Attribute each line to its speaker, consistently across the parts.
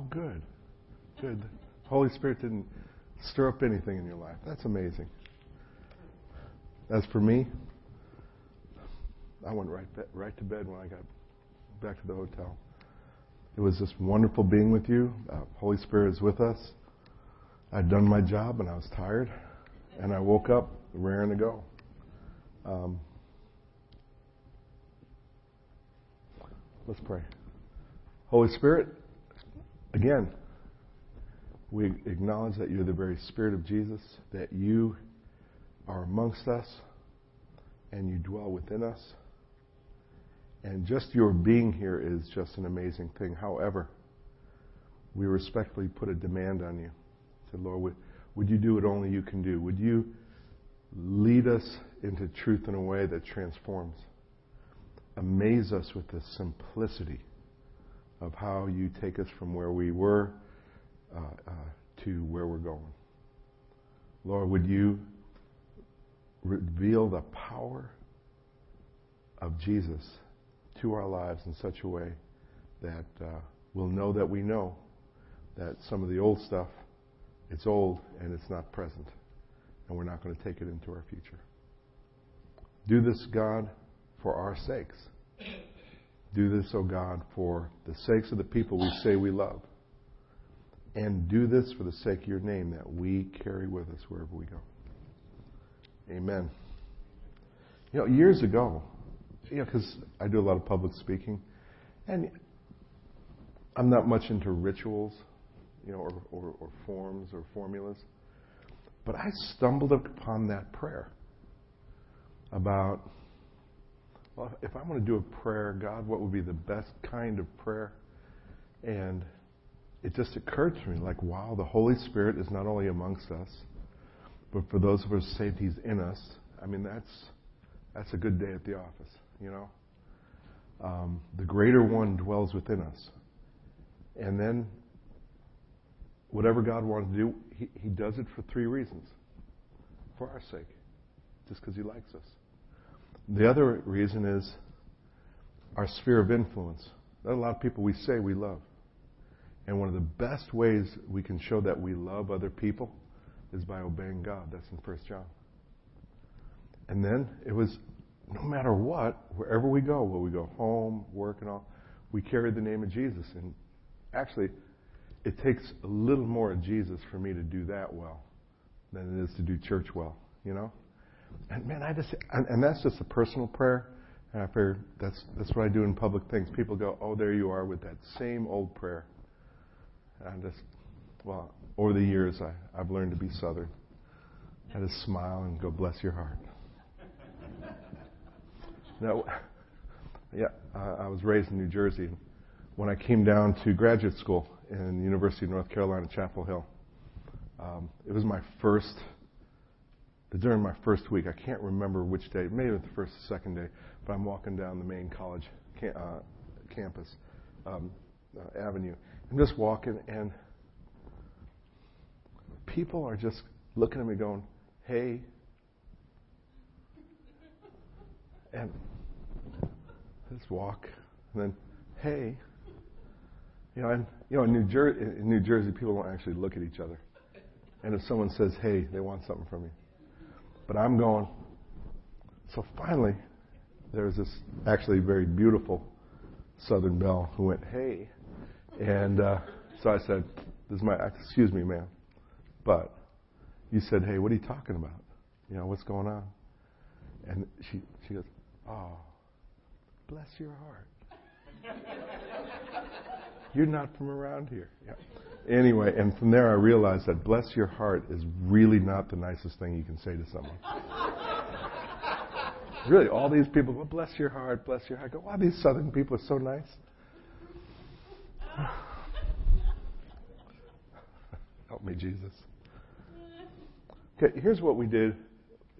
Speaker 1: Oh, good. Good. Holy Spirit didn't stir up anything in your life. That's amazing. As for me, I went right, right to bed when I got back to the hotel. It was just wonderful being with you. Uh, Holy Spirit is with us. I'd done my job and I was tired, and I woke up raring to go. Um, let's pray. Holy Spirit, again, we acknowledge that you're the very Spirit of Jesus, that you are amongst us, and you dwell within us. And just your being here is just an amazing thing. However, we respectfully put a demand on you. Say, Lord, would, would you do what only you can do? Would you lead us into truth in a way that transforms? Amaze us with the simplicity of how you take us from where we were uh, uh, to where we're going. Lord, would you reveal the power of Jesus to our lives in such a way that uh, we'll know that we know that some of the old stuff, it's old and it's not present, and we're not going to take it into our future. Do this, God, for our sakes. Do this, O God, for the sakes of the people we say we love. And do this for the sake of your name that we carry with us wherever we go. Amen. You know, years ago, you know, because I do a lot of public speaking, and I'm not much into rituals, you know, or, or, or forms or formulas. But I stumbled upon that prayer about, well, if I want to do a prayer, God, what would be the best kind of prayer? And it just occurred to me like, wow, the Holy Spirit is not only amongst us, but for those of us saved, He's in us. I mean, that's that's a good day at the office, you know. Um, the greater one dwells within us, and then whatever God wants to do, He, he does it for three reasons: for our sake, just because He likes us. The other reason is our sphere of influence. There are a lot of people we say we love. And one of the best ways we can show that we love other people is by obeying God. That's in First John. And then it was no matter what, wherever we go, where we go home, work, and all, we carry the name of Jesus. And actually, it takes a little more of Jesus for me to do that well than it is to do church well, you know? And man, I just, and, and that's just a personal prayer. And I figure that's, that's what I do in public things. People go, oh, there you are with that same old prayer. And I just, well, over the years, I, I've learned to be Southern. I just smile and go, bless your heart. now, yeah, I was raised in New Jersey. When I came down to graduate school in the University of North Carolina, Chapel Hill, um, it was my first, during my first week, I can't remember which day, maybe the first or second day, but I'm walking down the main college cam- uh, campus um, uh, avenue, I'm just walking, and people are just looking at me going, hey. And just walk, and then, hey. You know, and, you know, in New, Jer- in New Jersey, people don't actually look at each other. And if someone says, hey, they want something from you. But I'm going. So finally, there's this actually very beautiful Southern belle who went, hey. And uh, so I said, "This is my excuse me, ma'am, but you said, hey, what are you talking about? You know, what's going on?" And she she goes, "Oh, bless your heart. You're not from around here." Yeah. Anyway, and from there I realized that bless your heart is really not the nicest thing you can say to someone. really, all these people go, bless your heart, bless your heart. I go, wow, these southern people are so nice. Help me, Jesus. Okay, here's what we did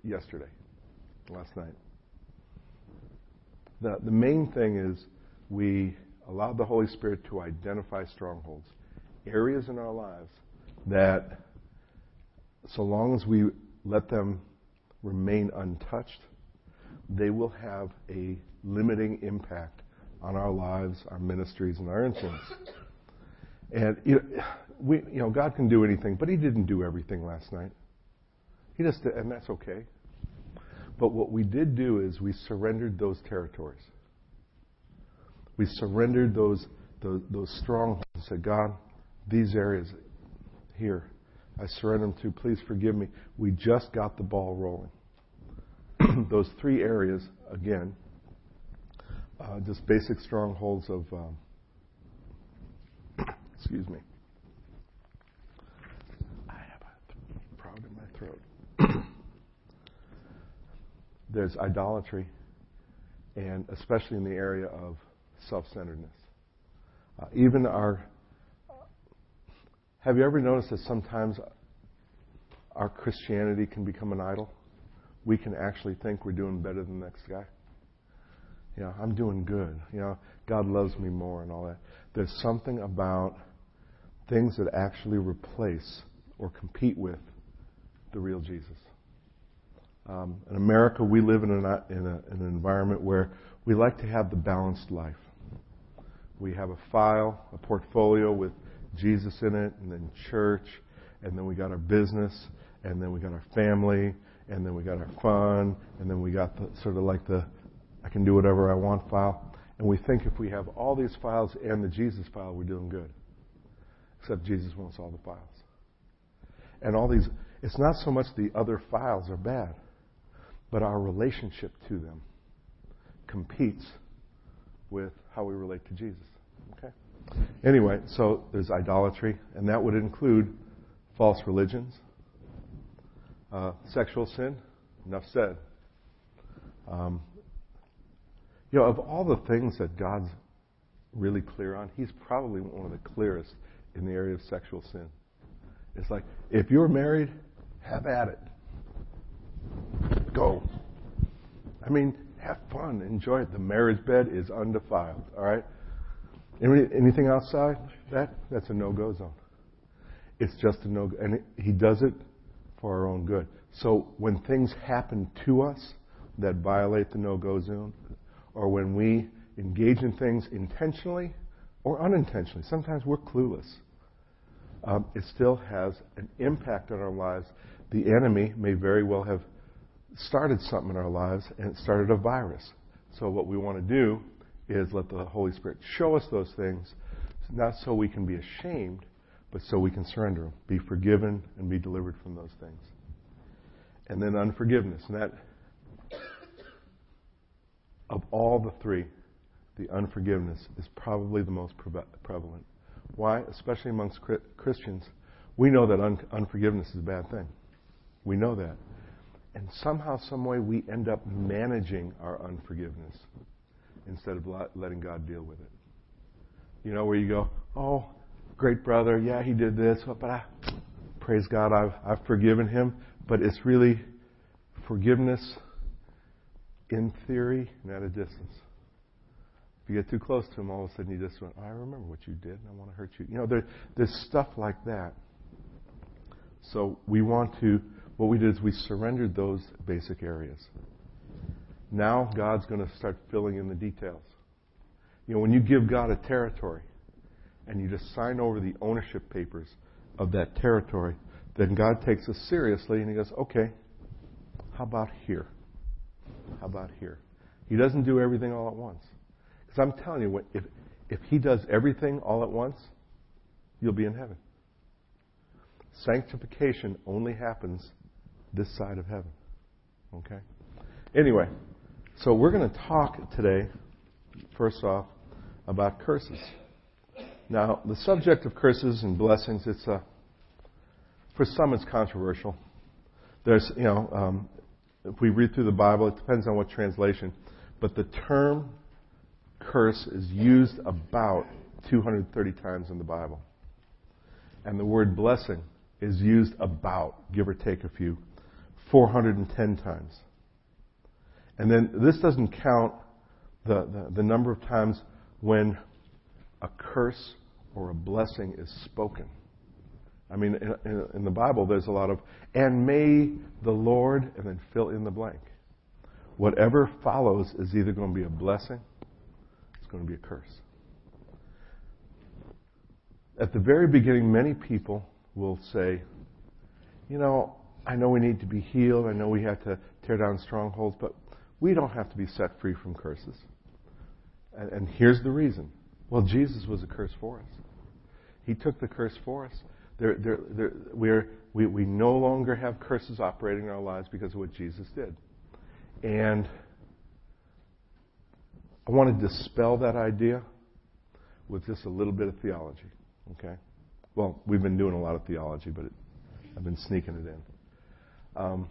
Speaker 1: yesterday, last night. The, the main thing is we allowed the Holy Spirit to identify strongholds, areas in our lives that, so long as we let them remain untouched, they will have a limiting impact on our lives, our ministries, and our influence. And you know, we, you know, God can do anything, but He didn't do everything last night. He just, and that's okay. But what we did do is we surrendered those territories. We surrendered those those, those strongholds. Said, God, these areas here, I surrender them to. Please forgive me. We just got the ball rolling. those three areas again, uh, just basic strongholds of. Um, excuse me. I have a frog in my throat. There's idolatry, and especially in the area of self centeredness. Uh, even our. Have you ever noticed that sometimes our Christianity can become an idol? We can actually think we're doing better than the next guy. You know, I'm doing good. You know, God loves me more and all that. There's something about things that actually replace or compete with the real Jesus. Um, in America, we live in, an, in, a, in an environment where we like to have the balanced life. We have a file, a portfolio with Jesus in it, and then church, and then we got our business, and then we got our family, and then we got our fun, and then we got the sort of like the I can do whatever I want file. And we think if we have all these files and the Jesus file, we're doing good. Except Jesus wants all the files. And all these, it's not so much the other files are bad, but our relationship to them competes with how we relate to Jesus. Okay? Anyway, so there's idolatry, and that would include false religions, uh, sexual sin, enough said. Um, you know, of all the things that God's really clear on, He's probably one of the clearest in the area of sexual sin. It's like, if you're married, have at it. Go. I mean, have fun, enjoy it. The marriage bed is undefiled, all right? Anything outside that, that's a no-go zone. It's just a no-go. And it, he does it for our own good. So when things happen to us that violate the no-go zone, or when we engage in things intentionally or unintentionally, sometimes we're clueless, um, it still has an impact on our lives. The enemy may very well have started something in our lives and it started a virus. So what we want to do is let the Holy Spirit show us those things, not so we can be ashamed, but so we can surrender be forgiven, and be delivered from those things. And then unforgiveness. And that, of all the three, the unforgiveness is probably the most prevalent. Why? Especially amongst Christians. We know that un- unforgiveness is a bad thing. We know that. And somehow, some way, we end up managing our unforgiveness instead of letting God deal with it. You know, where you go, oh, great brother, yeah, he did this, but I, praise God, I've, I've forgiven him. But it's really forgiveness in theory and at a distance. If you get too close to him, all of a sudden you just went, I remember what you did, and I want to hurt you. You know, there, there's stuff like that. So we want to, what we did is we surrendered those basic areas. Now God's going to start filling in the details. You know, when you give God a territory and you just sign over the ownership papers of that territory, then God takes us seriously and He goes, okay, how about here? How about here? He doesn't do everything all at once. Because I'm telling you, if, if He does everything all at once, you'll be in heaven. Sanctification only happens this side of heaven. Okay? Anyway, so we're going to talk today, first off, about curses. Now, the subject of curses and blessings, it's a, for some it's controversial. There's, you know, um, if we read through the Bible, it depends on what translation, but the term curse is used about 230 times in the Bible. And the word blessing is used about, give or take a few, 410 times. And then this doesn't count the, the, the number of times when a curse or a blessing is spoken. I mean, in, in, the Bible, there's a lot of, and may the Lord, and then fill in the blank. Whatever follows is either going to be a blessing, it's going to be a curse. at the very beginning, many people will say, you know, I know we need to be healed. I know we have to tear down strongholds, but we don't have to be set free from curses. And, and here's the reason. Well, Jesus was a curse for us. He took the curse for us. There, there, there, we're, we, we no longer have curses operating in our lives because of what Jesus did. And I want to dispel that idea with just a little bit of theology. Okay? Well, we've been doing a lot of theology, but it, I've been sneaking it in. Um,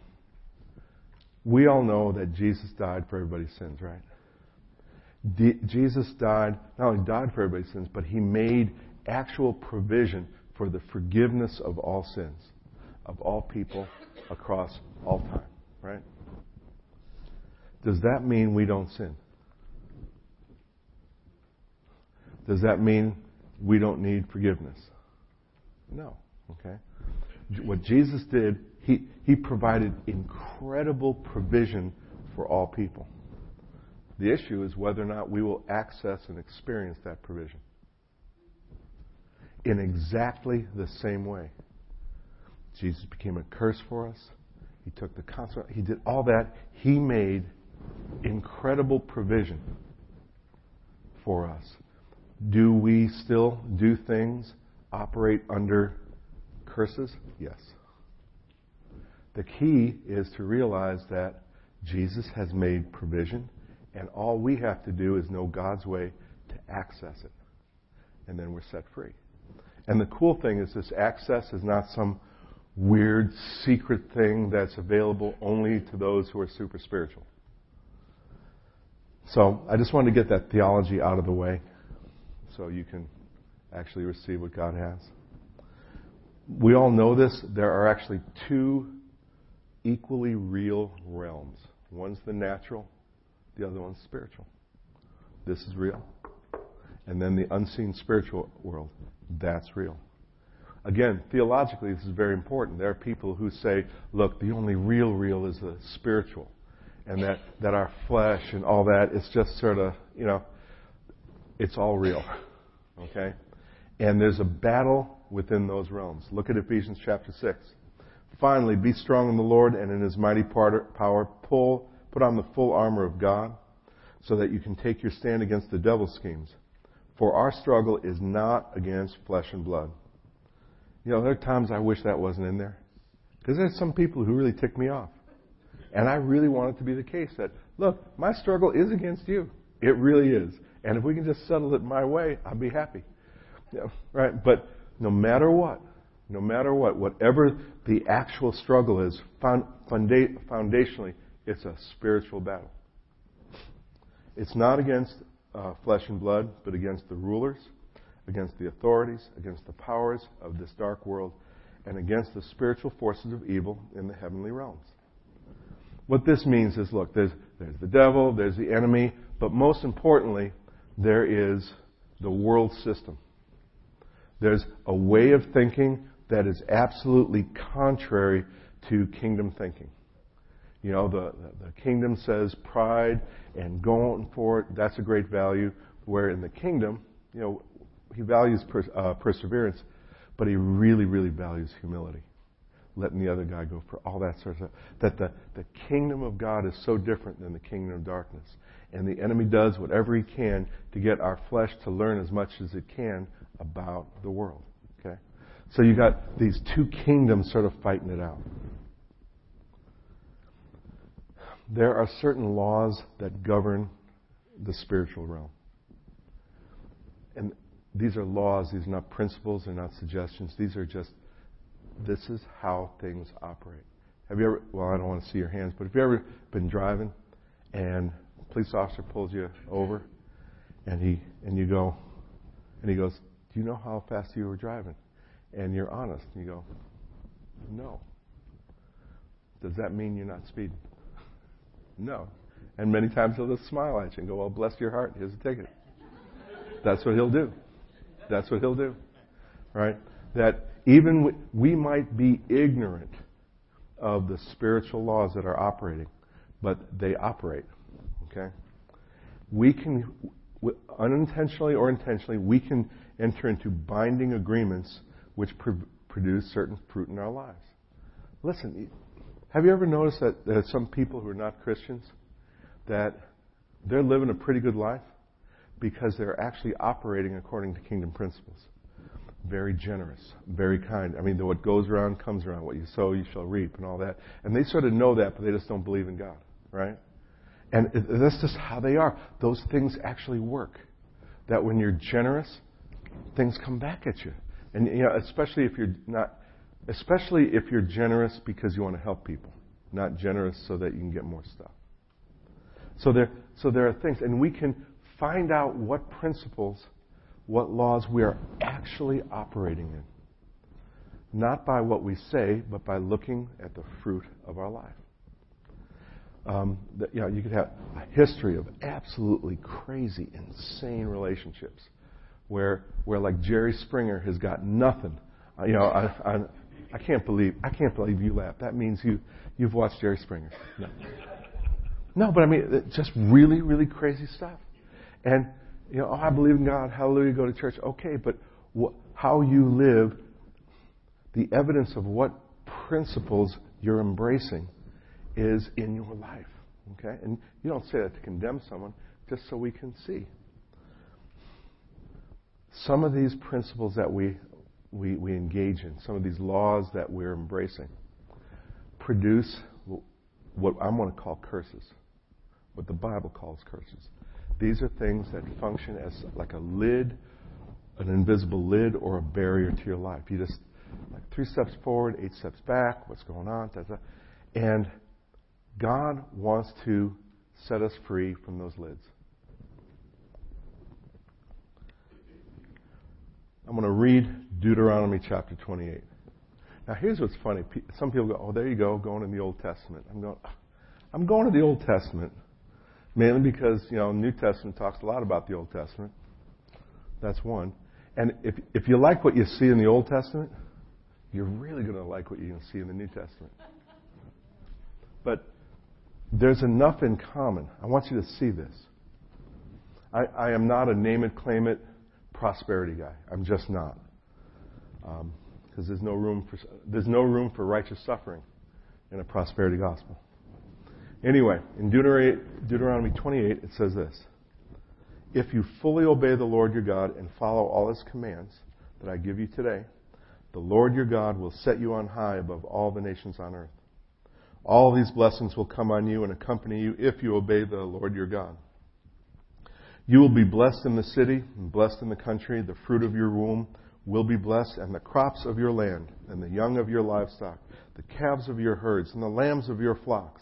Speaker 1: we all know that Jesus died for everybody's sins, right? D- Jesus died, not only died for everybody's sins, but he made actual provision for the forgiveness of all sins, of all people across all time, right? Does that mean we don't sin? Does that mean we don't need forgiveness? No. Okay? What Jesus did, he, he provided incredible provision for all people. The issue is whether or not we will access and experience that provision. In exactly the same way. Jesus became a curse for us. He took the consequence. He did all that. He made incredible provision for us. Do we still do things, operate under curses? Yes. The key is to realize that Jesus has made provision, and all we have to do is know God's way to access it. And then we're set free. And the cool thing is, this access is not some weird secret thing that's available only to those who are super spiritual. So I just wanted to get that theology out of the way so you can actually receive what God has. We all know this. There are actually two equally real realms. One's the natural, the other one's spiritual. This is real. And then the unseen spiritual world, that's real. Again, theologically, this is very important. There are people who say, look, the only real real is the spiritual. And that, that our flesh and all that, it's just sort of, you know, it's all real. Okay? And there's a battle within those realms. Look at Ephesians chapter 6. Finally, be strong in the Lord and in his mighty power. Pull, put on the full armor of God so that you can take your stand against the devil's schemes. For our struggle is not against flesh and blood. You know, there are times I wish that wasn't in there. Because there's some people who really tick me off. And I really want it to be the case that, look, my struggle is against you. It really is. And if we can just settle it my way, I'll be happy. Right? But no matter what, no matter what, whatever the actual struggle is, foundationally, it's a spiritual battle. It's not against uh, flesh and blood, but against the rulers, against the authorities, against the powers of this dark world, and against the spiritual forces of evil in the heavenly realms. What this means is look, there's, there's the devil, there's the enemy, but most importantly, there is the world system. There's a way of thinking that is absolutely contrary to kingdom thinking. You know, the, the kingdom says pride and going for it, that's a great value. Where in the kingdom, you know, he values per, uh, perseverance, but he really, really values humility. Letting the other guy go for all that sort of stuff. That the, the kingdom of God is so different than the kingdom of darkness and the enemy does whatever he can to get our flesh to learn as much as it can about the world. So you got these two kingdoms sort of fighting it out. There are certain laws that govern the spiritual realm. And these are laws, these are not principles, they're not suggestions. These are just, this is how things operate. Have you ever, well, I don't want to see your hands, but have you ever been driving and a police officer pulls you over, and he and you go, and he goes, "Do you know how fast you were driving?" And you're honest, and you go, "No." Does that mean you're not speeding? no. And many times he'll just smile at you and go, "Well, bless your heart. Here's a ticket." That's what he'll do. That's what he'll do. Right? That even we might be ignorant of the spiritual laws that are operating, but they operate. Okay? We can, unintentionally or intentionally, we can enter into binding agreements which pr- produce certain fruit in our lives. Listen, have you ever noticed that there are some people who are not Christians that they're living a pretty good life because they're actually operating according to kingdom principles? Very generous, very kind. I mean, what goes around comes around. What you sow, you shall reap, and all that. And they sort of know that, but they just don't believe in God, right? And that's just how they are. Those things actually work. That when you're generous, things come back at you. And you know, especially if you're not, especially if you're generous because you want to help people, not generous so that you can get more stuff. So there, so there are things, and we can find out what principles, what laws we are actually operating in. Not by what we say, but by looking at the fruit of our life. Um, that, you know, you could have a history of absolutely crazy, insane relationships where, where like Jerry Springer has got nothing. Uh, you know, I, I, I can't believe, I can't believe you laugh. That means you, you've watched Jerry Springer. No. No, but I mean, just really, really crazy stuff. And, you know, oh, I believe in God, hallelujah, go to church. Okay, but wh- how you live, the evidence of what principles you're embracing is in your life. Okay? And you don't say that to condemn someone, just so we can see some of these principles that we, we, we engage in, some of these laws that we're embracing, produce what I'm going to call curses, what the Bible calls curses. These are things that function as like a lid, an invisible lid, or a barrier to your life. You just, like three steps forward, eight steps back, what's going on, da, da. and God wants to set us free from those lids. I'm going to read Deuteronomy chapter 28. Now, here's what's funny. Some people go, "Oh, there you go, going in the Old Testament." I'm going, I'm going to the Old Testament mainly because you know New Testament talks a lot about the Old Testament. That's one. And if if you like what you see in the Old Testament, you're really going to like what you're going to see in the New Testament. But there's enough in common. I want you to see this. I, I am not a name it, claim it prosperity guy. I'm just not. Because um, there's no room for there's no room for righteous suffering in a prosperity gospel. Anyway, in Deuteronomy 28, it says this: If you fully obey the Lord your God and follow all His commands that I give you today, the Lord your God will set you on high above all the nations on earth. All these blessings will come on you and accompany you if you obey the Lord your God. You will be blessed in the city and blessed in the country. The fruit of your womb will be blessed, and the crops of your land, and the young of your livestock, the calves of your herds, and the lambs of your flocks.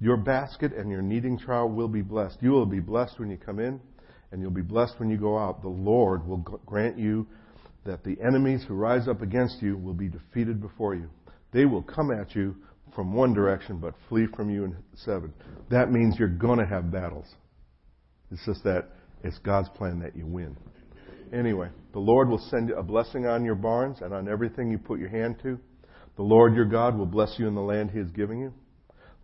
Speaker 1: Your basket and your kneading trough will be blessed. You will be blessed when you come in, and you'll be blessed when you go out. The Lord will grant you that the enemies who rise up against you will be defeated before you. They will come at you from one direction, but flee from you in seven. That means you're going to have battles. It's just that it's God's plan that you win. Anyway, the Lord will send you a blessing on your barns and on everything you put your hand to. The Lord your God will bless you in the land he is giving you.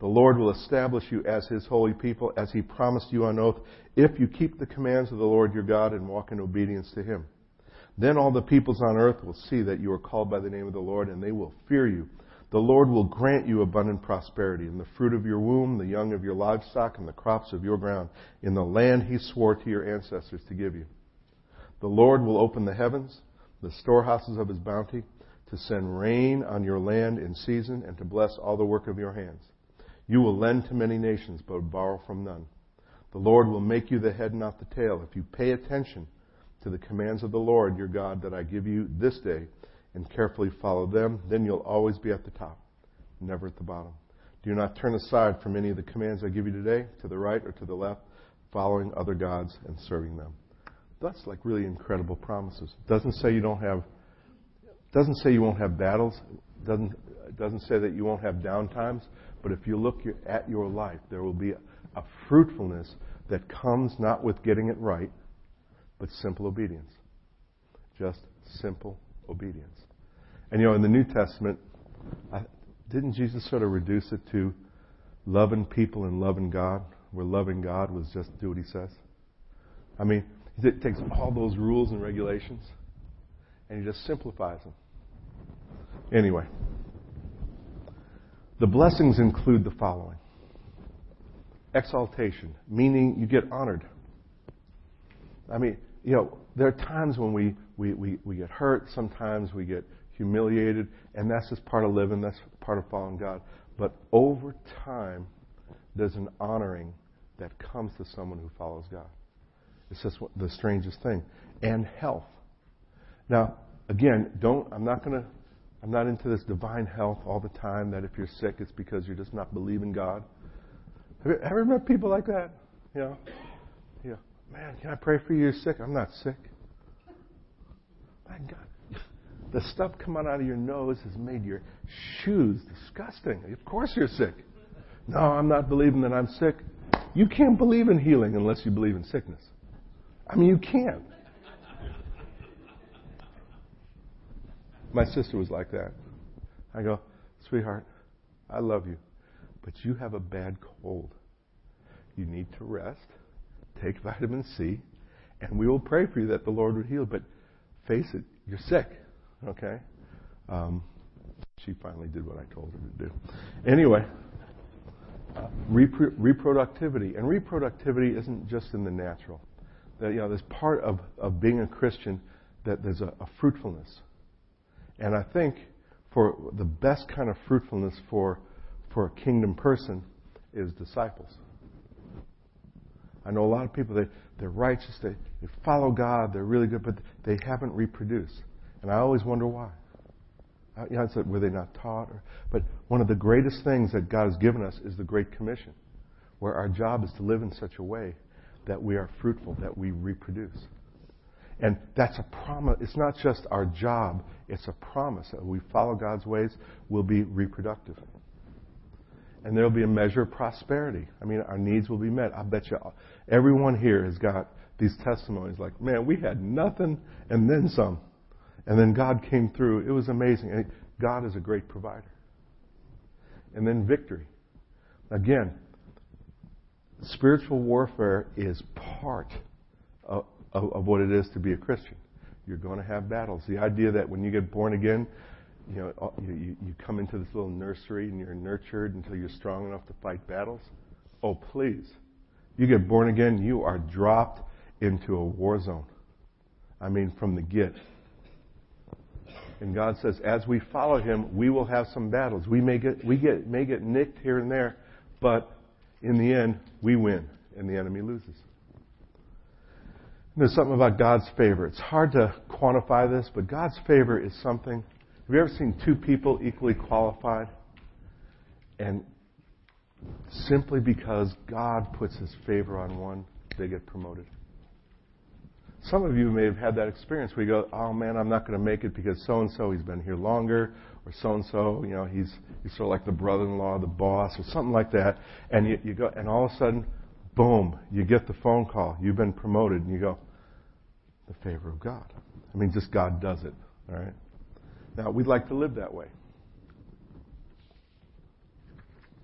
Speaker 1: The Lord will establish you as his holy people, as he promised you on oath, if you keep the commands of the Lord your God and walk in obedience to him. Then all the peoples on earth will see that you are called by the name of the Lord, and they will fear you the Lord will grant you abundant prosperity in the fruit of your womb, the young of your livestock, and the crops of your ground, in the land he swore to your ancestors to give you. The Lord will open the heavens, the storehouses of his bounty, to send rain on your land in season, and to bless all the work of your hands. You will lend to many nations, but borrow from none. The Lord will make you the head, not the tail, if you pay attention to the commands of the Lord your God that I give you this day and carefully follow them, then you'll always be at the top, never at the bottom. Do not turn aside from any of the commands I give you today, to the right or to the left, following other gods and serving them. That's like really incredible promises. Doesn't say you don't have doesn't say you won't have battles. Doesn't doesn't say that you won't have downtimes. But if you look at your life, there will be a fruitfulness that comes not with getting it right, but simple obedience. Just simple obedience. And you know, in the New Testament, I, didn't Jesus sort of reduce it to loving people and loving God, where loving God was just do what He says? I mean, it takes all those rules and regulations and he just simplifies them. Anyway, the blessings include the following exaltation, meaning you get honored. I mean, you know, there are times when we, we, we, we get hurt, sometimes we get humiliated, and that's just part of living, that's part of following God. But over time, there's an honoring that comes to someone who follows God. It's just the strangest thing. And health. Now, again, don't, I'm not going to, I'm not into this divine health all the time that if you're sick, it's because you're just not believing God. Have you ever met people like that? You know, man, can I pray for you? You're sick. I'm not sick. The stuff coming out of your nose has made your shoes disgusting. Of course you're sick. No, I'm not believing that I'm sick. You can't believe in healing unless you believe in sickness. I mean, you can't. My sister was like that. I go, sweetheart, I love you, but you have a bad cold. You need to rest, take vitamin C, and we will pray for you that the Lord would heal. But face it, you're sick. Okay? Um, she finally did what I told her to do. Anyway, uh, repro- reproductivity. And reproductivity isn't just in the natural. That, you know, there's part of, of being a Christian that there's a, a fruitfulness. And I think for the best kind of fruitfulness for, for a kingdom person is disciples. I know a lot of people, they, they're righteous, they, they follow God, they're really good, but they haven't reproduced. And I always wonder why. Uh, you know, I said, were they not taught? Or, but one of the greatest things that God has given us is the Great Commission, where our job is to live in such a way that we are fruitful, that we reproduce. And that's a promise. It's not just our job, it's a promise that we follow God's ways, we'll be reproductive. And there'll be a measure of prosperity. I mean, our needs will be met. I bet you everyone here has got these testimonies like, man, we had nothing and then some. And then God came through. It was amazing. God is a great provider. And then victory. Again, spiritual warfare is part of, of, of, what it is to be a Christian. You're going to have battles. The idea that when you get born again, you know, you, you come into this little nursery and you're nurtured until you're strong enough to fight battles. Oh, please. You get born again, you are dropped into a war zone. I mean, from the get. And God says, as we follow Him, we will have some battles. We may get, we get, may get nicked here and there, but in the end, we win and the enemy loses. There's something about God's favor. It's hard to quantify this, but God's favor is something. Have you ever seen two people equally qualified? And simply because God puts his favor on one, they get promoted. Some of you may have had that experience where you go, oh man, I'm not going to make it because so and so, he's been here longer, or so and so, you know, he's, he's sort of like the brother in law, the boss, or something like that. And you, you go, and all of a sudden, boom, you get the phone call. You've been promoted, and you go, the favor of God. I mean, just God does it. All right? Now, we'd like to live that way.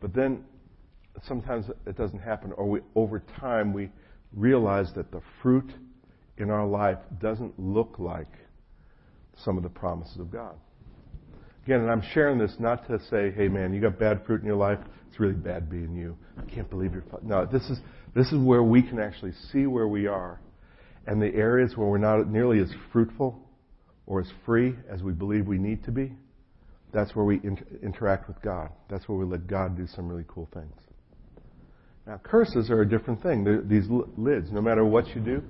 Speaker 1: But then sometimes it doesn't happen, or we, over time we realize that the fruit in our life doesn't look like some of the promises of God. Again, and I'm sharing this not to say, hey man, you got bad fruit in your life, it's really bad being you. I can't believe you're. No, this is, this is where we can actually see where we are and the areas where we're not nearly as fruitful or as free as we believe we need to be, that's where we inter- interact with God. That's where we let God do some really cool things. Now, curses are a different thing. They're these lids, no matter what you do,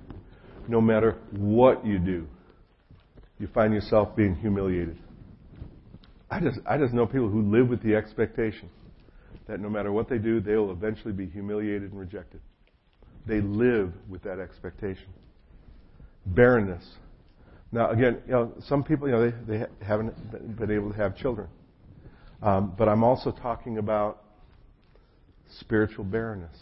Speaker 1: no matter what you do, you find yourself being humiliated. I just, I just know people who live with the expectation that no matter what they do, they will eventually be humiliated and rejected. They live with that expectation barrenness. Now, again, you know, some people, you know, they, they haven't been able to have children. Um, but I'm also talking about spiritual barrenness.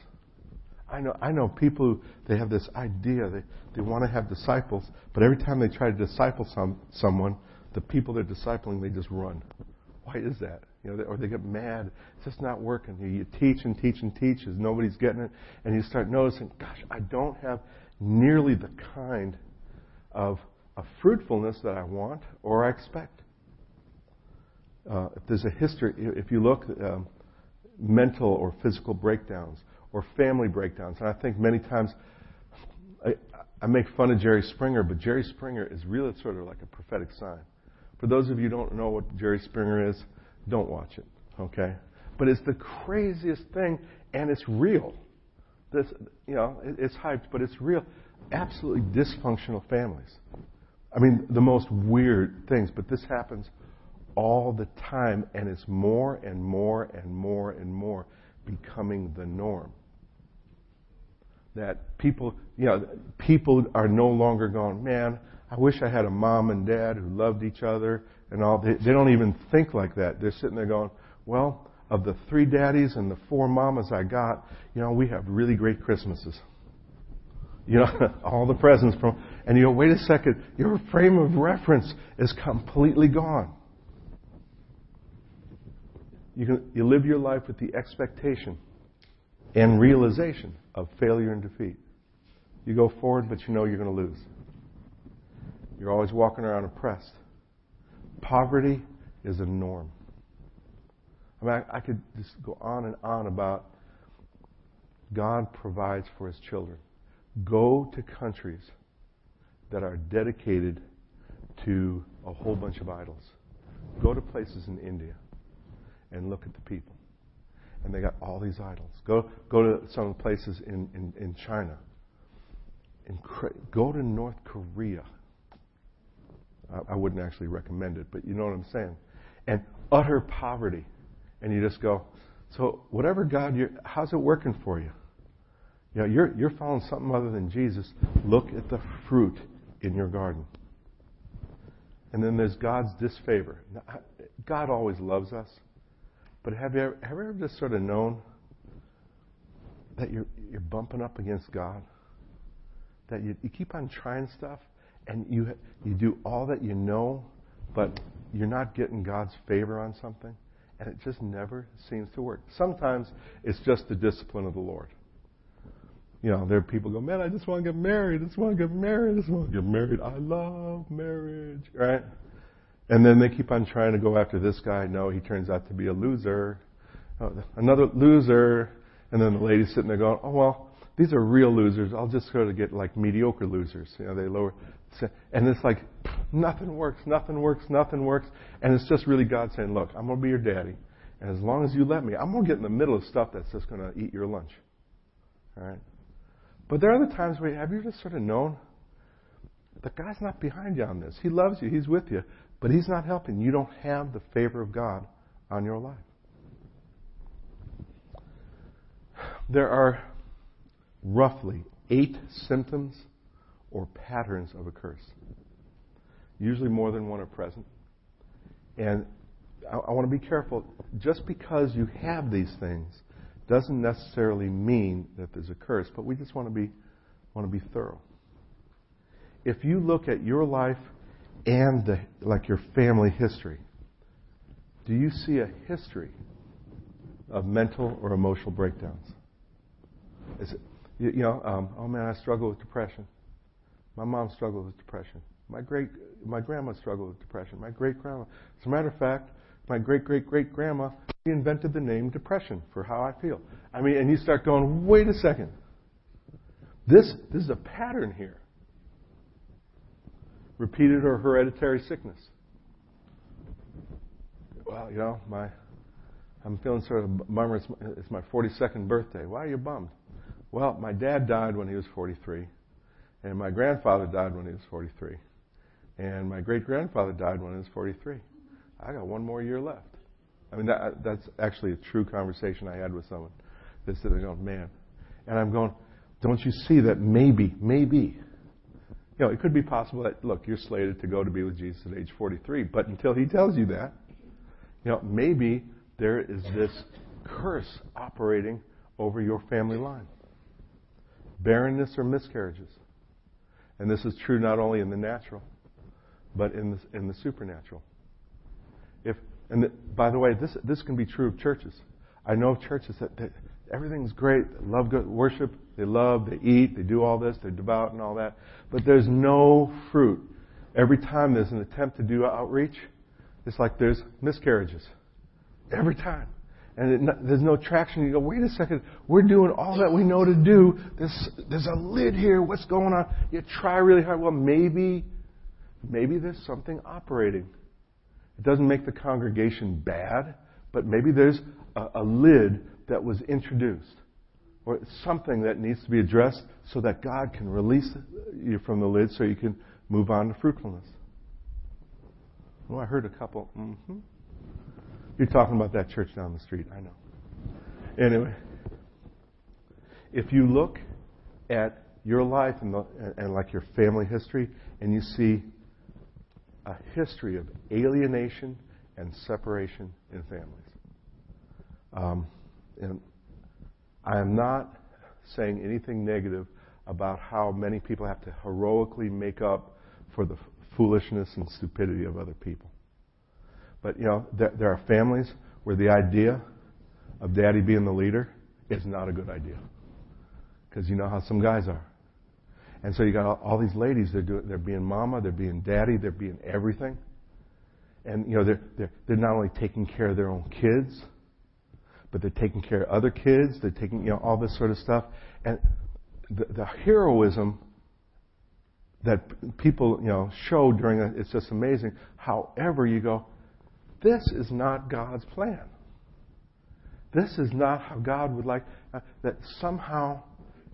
Speaker 1: I know, I know people who, they have this idea, they, they want to have disciples, but every time they try to disciple some, someone, the people they're discipling, they just run. Why is that? You know, they, or they get mad. It's just not working. You, you teach and teach and teach as nobody's getting it, and you start noticing, gosh, I don't have nearly the kind of, a fruitfulness that I want or I expect. Uh, if there's a history, if you look, um, mental or physical breakdowns or family breakdowns, and I think many times I, I make fun of Jerry Springer, but Jerry Springer is really sort of like a prophetic sign. For those of you who don't know what Jerry Springer is, don't watch it, okay? But it's the craziest thing, and it's real. This, you know, it's hyped, but it's real. Absolutely dysfunctional families. I mean, the most weird things, but this happens all the time, and it's more and more and more and more becoming the norm. That people, you know, people are no longer going, man, I wish I had a mom and dad who loved each other and all. They, they don't even think like that. They're sitting there going, well, of the three daddies and the four mamas I got, you know, we have really great Christmases. You know, all the presents from, and you go, wait a second, your frame of reference is completely gone. You, can, you live your life with the expectation and realization of failure and defeat. You go forward, but you know you're going to lose. You're always walking around oppressed. Poverty is a norm. I mean, I, I could just go on and on about God provides for his children. Go to countries that are dedicated to a whole bunch of idols. Go to places in India and look at the people. And they got all these idols. Go, go to some places in, in, in China. In, go to North Korea. I, I wouldn't actually recommend it, but you know what I'm saying. And utter poverty. And you just go, so whatever God, you're, how's it working for you? You know, you're, you're following something other than Jesus. Look at the fruit in your garden. And then there's God's disfavor. God always loves us. But have you ever, have you ever just sort of known that you're, you're bumping up against God? That you, you keep on trying stuff and you, you do all that you know, but you're not getting God's favor on something? And it just never seems to work. Sometimes it's just the discipline of the Lord. You know, there are people go, man, I just want to get married. I just want to get married. I just want to get married. I love marriage, right? And then they keep on trying to go after this guy. No, he turns out to be a loser. Oh, another loser. And then the lady's sitting there going, oh, well, these are real losers. I'll just go of get like mediocre losers. You know, they lower. And it's like, nothing works, nothing works, nothing works. And it's just really God saying, look, I'm going to be your daddy. And as long as you let me, I'm going to get in the middle of stuff that's just going to eat your lunch. All right? But there are other times where, have you just sort of known? The guy's not behind you on this. He loves you. He's with you. But He's not helping. You don't have the favor of God on your life. There are roughly eight symptoms or patterns of a curse. Usually more than one are present. And I, I want to be careful. Just because you have these things doesn't necessarily mean that there's a curse, but we just want to be want to be thorough. If you look at your life and the, like your family history. Do you see a history of mental or emotional breakdowns? Is it, you, you know, um, oh man, I struggle with depression. My mom struggled with depression. My great, my grandma struggled with depression. My great grandma. As a matter of fact, my great great great grandma invented the name depression for how I feel. I mean, and you start going, wait a second. This this is a pattern here repeated or hereditary sickness. Well, you know, my I'm feeling sort of bummer. It's my, it's my 42nd birthday. Why are you bummed? Well, my dad died when he was 43, and my grandfather died when he was 43, and my great grandfather died when he was 43. I got one more year left. I mean, that, that's actually a true conversation I had with someone. They said, "They're going, man," and I'm going, "Don't you see that maybe, maybe know, it could be possible that, look, you're slated to go to be with Jesus at age 43, but until he tells you that, you know, maybe there is this curse operating over your family line. Barrenness or miscarriages. And this is true not only in the natural, but in the, in the supernatural. If, and the, by the way, this, this can be true of churches. I know of churches that, that everything's great, they love worship, they love, they eat, they do all this, they're devout and all that. But there's no fruit. every time there's an attempt to do outreach, it's like there's miscarriages. Every time. And it, there's no traction. You go, wait a second, we're doing all that we know to do. There's, there's a lid here. What's going on? You try really hard. Well, maybe, maybe there's something operating. It doesn't make the congregation bad, but maybe there's a, a lid that was introduced or something that needs to be addressed so that God can release you from the lid so you can move on to fruitfulness. Oh, I heard a couple. Mm-hmm. You're talking about that church down the street. I know. Anyway, if you look at your life and, the, and like your family history, and you see a history of alienation and separation in families. Um, and I am not saying anything negative about how many people have to heroically make up for the foolishness and stupidity of other people. But, you know, there, there are families where the idea of daddy being the leader is not a good idea. Because you know how some guys are. And so you got all, all these ladies, they're, doing, they're being mama, they're being daddy, they're being everything. And, you know, they're, they're, they're not only taking care of their own kids, but they're taking care of other kids, they're taking, you know, all this sort of stuff. And the, the heroism that people, you know, show during it, it's just amazing. However, you go, this is not God's plan. This is not how God would like, uh, that somehow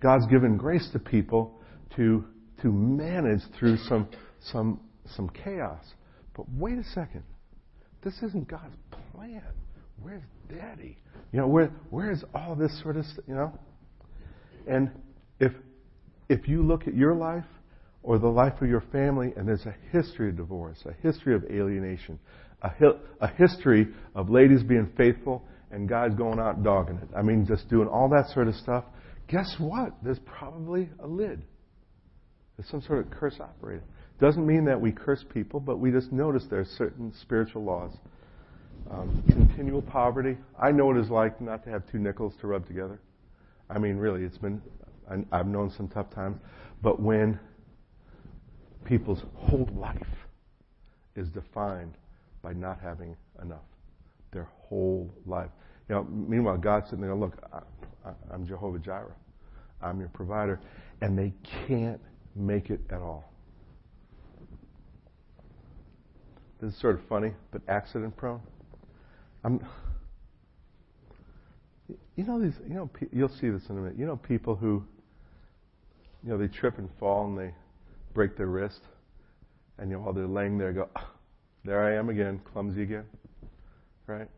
Speaker 1: God's given grace to people to, to manage through some, some, some chaos. But wait a second. This isn't God's plan. Where's daddy? You know, where, where's all this sort of, you know? And if, if you look at your life or the life of your family and there's a history of divorce, a history of alienation, a, a history of ladies being faithful and guys going out dogging it. I mean, just doing all that sort of stuff. Guess what? There's probably a lid. There's some sort of curse operating. Doesn't mean that we curse people, but we just notice there are certain spiritual laws. Um, continual poverty. I know what it's like not to have two nickels to rub together. I mean, really, it's been, I've known some tough times. But when people's whole life is defined by not having enough, their whole life. You know, meanwhile, God's sitting there, look, I, am Jehovah Jireh. I'm your provider. And they can't make it at all. This is sort of funny, but accident prone. I'm, you know these. You know you'll see this in a minute. You know people who, you know, they trip and fall and they break their wrist, and you know while they're laying there, go, oh, there I am again, clumsy again, right?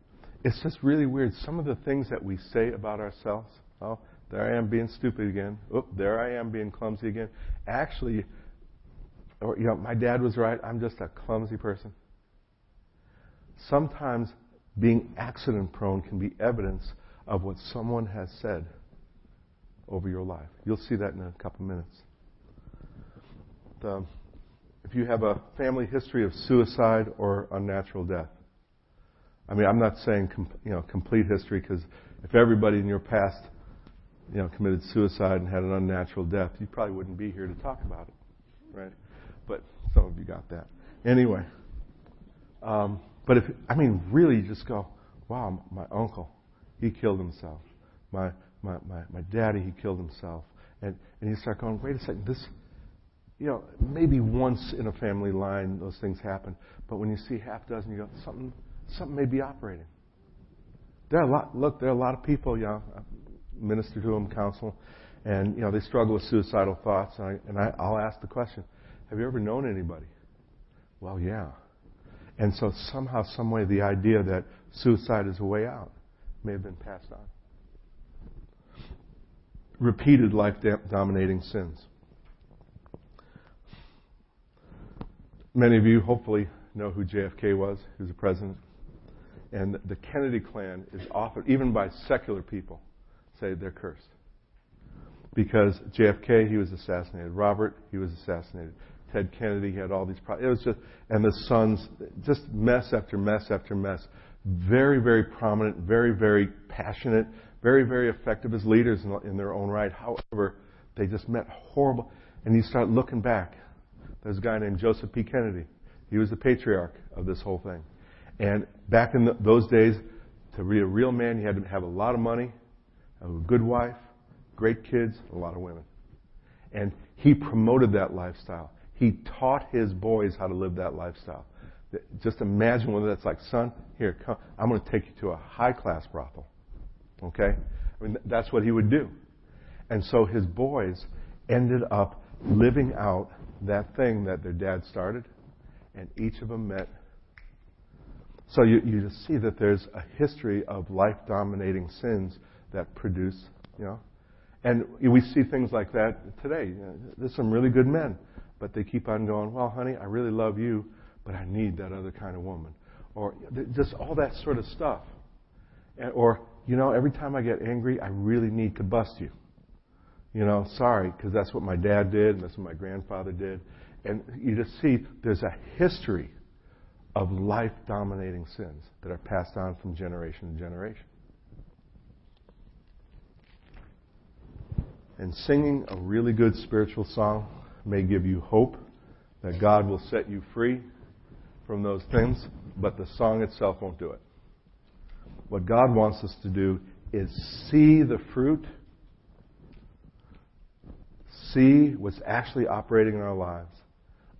Speaker 1: It's just really weird. Some of the things that we say about ourselves. Oh, there I am being stupid again. Oop, there I am being clumsy again. Actually, or you know, my dad was right. I'm just a clumsy person. Sometimes being accident prone can be evidence of what someone has said over your life. You'll see that in a couple minutes. The, if you have a family history of suicide or unnatural death, I mean, I'm not saying com- you know complete history because if everybody in your past you know, committed suicide and had an unnatural death, you probably wouldn't be here to talk about it, right? But some of you got that. Anyway, um, but if I mean, really, you just go, wow, my uncle, he killed himself. My my my, my daddy, he killed himself, and and you start going, wait a second, this. You know, maybe once in a family line those things happen, but when you see half dozen, you go, something, something may be operating. There are a lot. Look, there are a lot of people. You know, uh, minister to them, counsel, and you know they struggle with suicidal thoughts. And, I, and I, I'll ask the question: Have you ever known anybody? Well, yeah. And so somehow, some way, the idea that suicide is a way out may have been passed on. Repeated life dominating sins. Many of you hopefully know who JFK was, who's the president. And the Kennedy clan is often, even by secular people, say they're cursed. Because JFK, he was assassinated. Robert, he was assassinated. Ted Kennedy, had all these problems. It was just, and the sons, just mess after mess after mess. Very, very prominent, very, very passionate, very, very effective as leaders in, in their own right. However, they just met horrible. And you start looking back. There's a guy named Joseph P. Kennedy. He was the patriarch of this whole thing. And back in the, those days, to be a real man, you had to have a lot of money, a good wife, great kids, a lot of women. And he promoted that lifestyle. He taught his boys how to live that lifestyle. Just imagine whether that's like, son, here, come, I'm going to take you to a high class brothel. Okay? I mean, that's what he would do. And so his boys ended up living out that thing that their dad started, and each of them met. So you, you just see that there's a history of life dominating sins that produce, you know. And we see things like that today. There's some really good men, but they keep on going, well, honey, I really love you, but I need that other kind of woman. Or just all that sort of stuff. Or, you know, every time I get angry, I really need to bust you. You know, sorry, because that's what my dad did, and that's what my grandfather did. And you just see there's a history of life dominating sins that are passed on from generation to generation. And singing a really good spiritual song may give you hope that God will set you free from those things, but the song itself won't do it. What God wants us to do is see the fruit, see what's actually operating in our lives,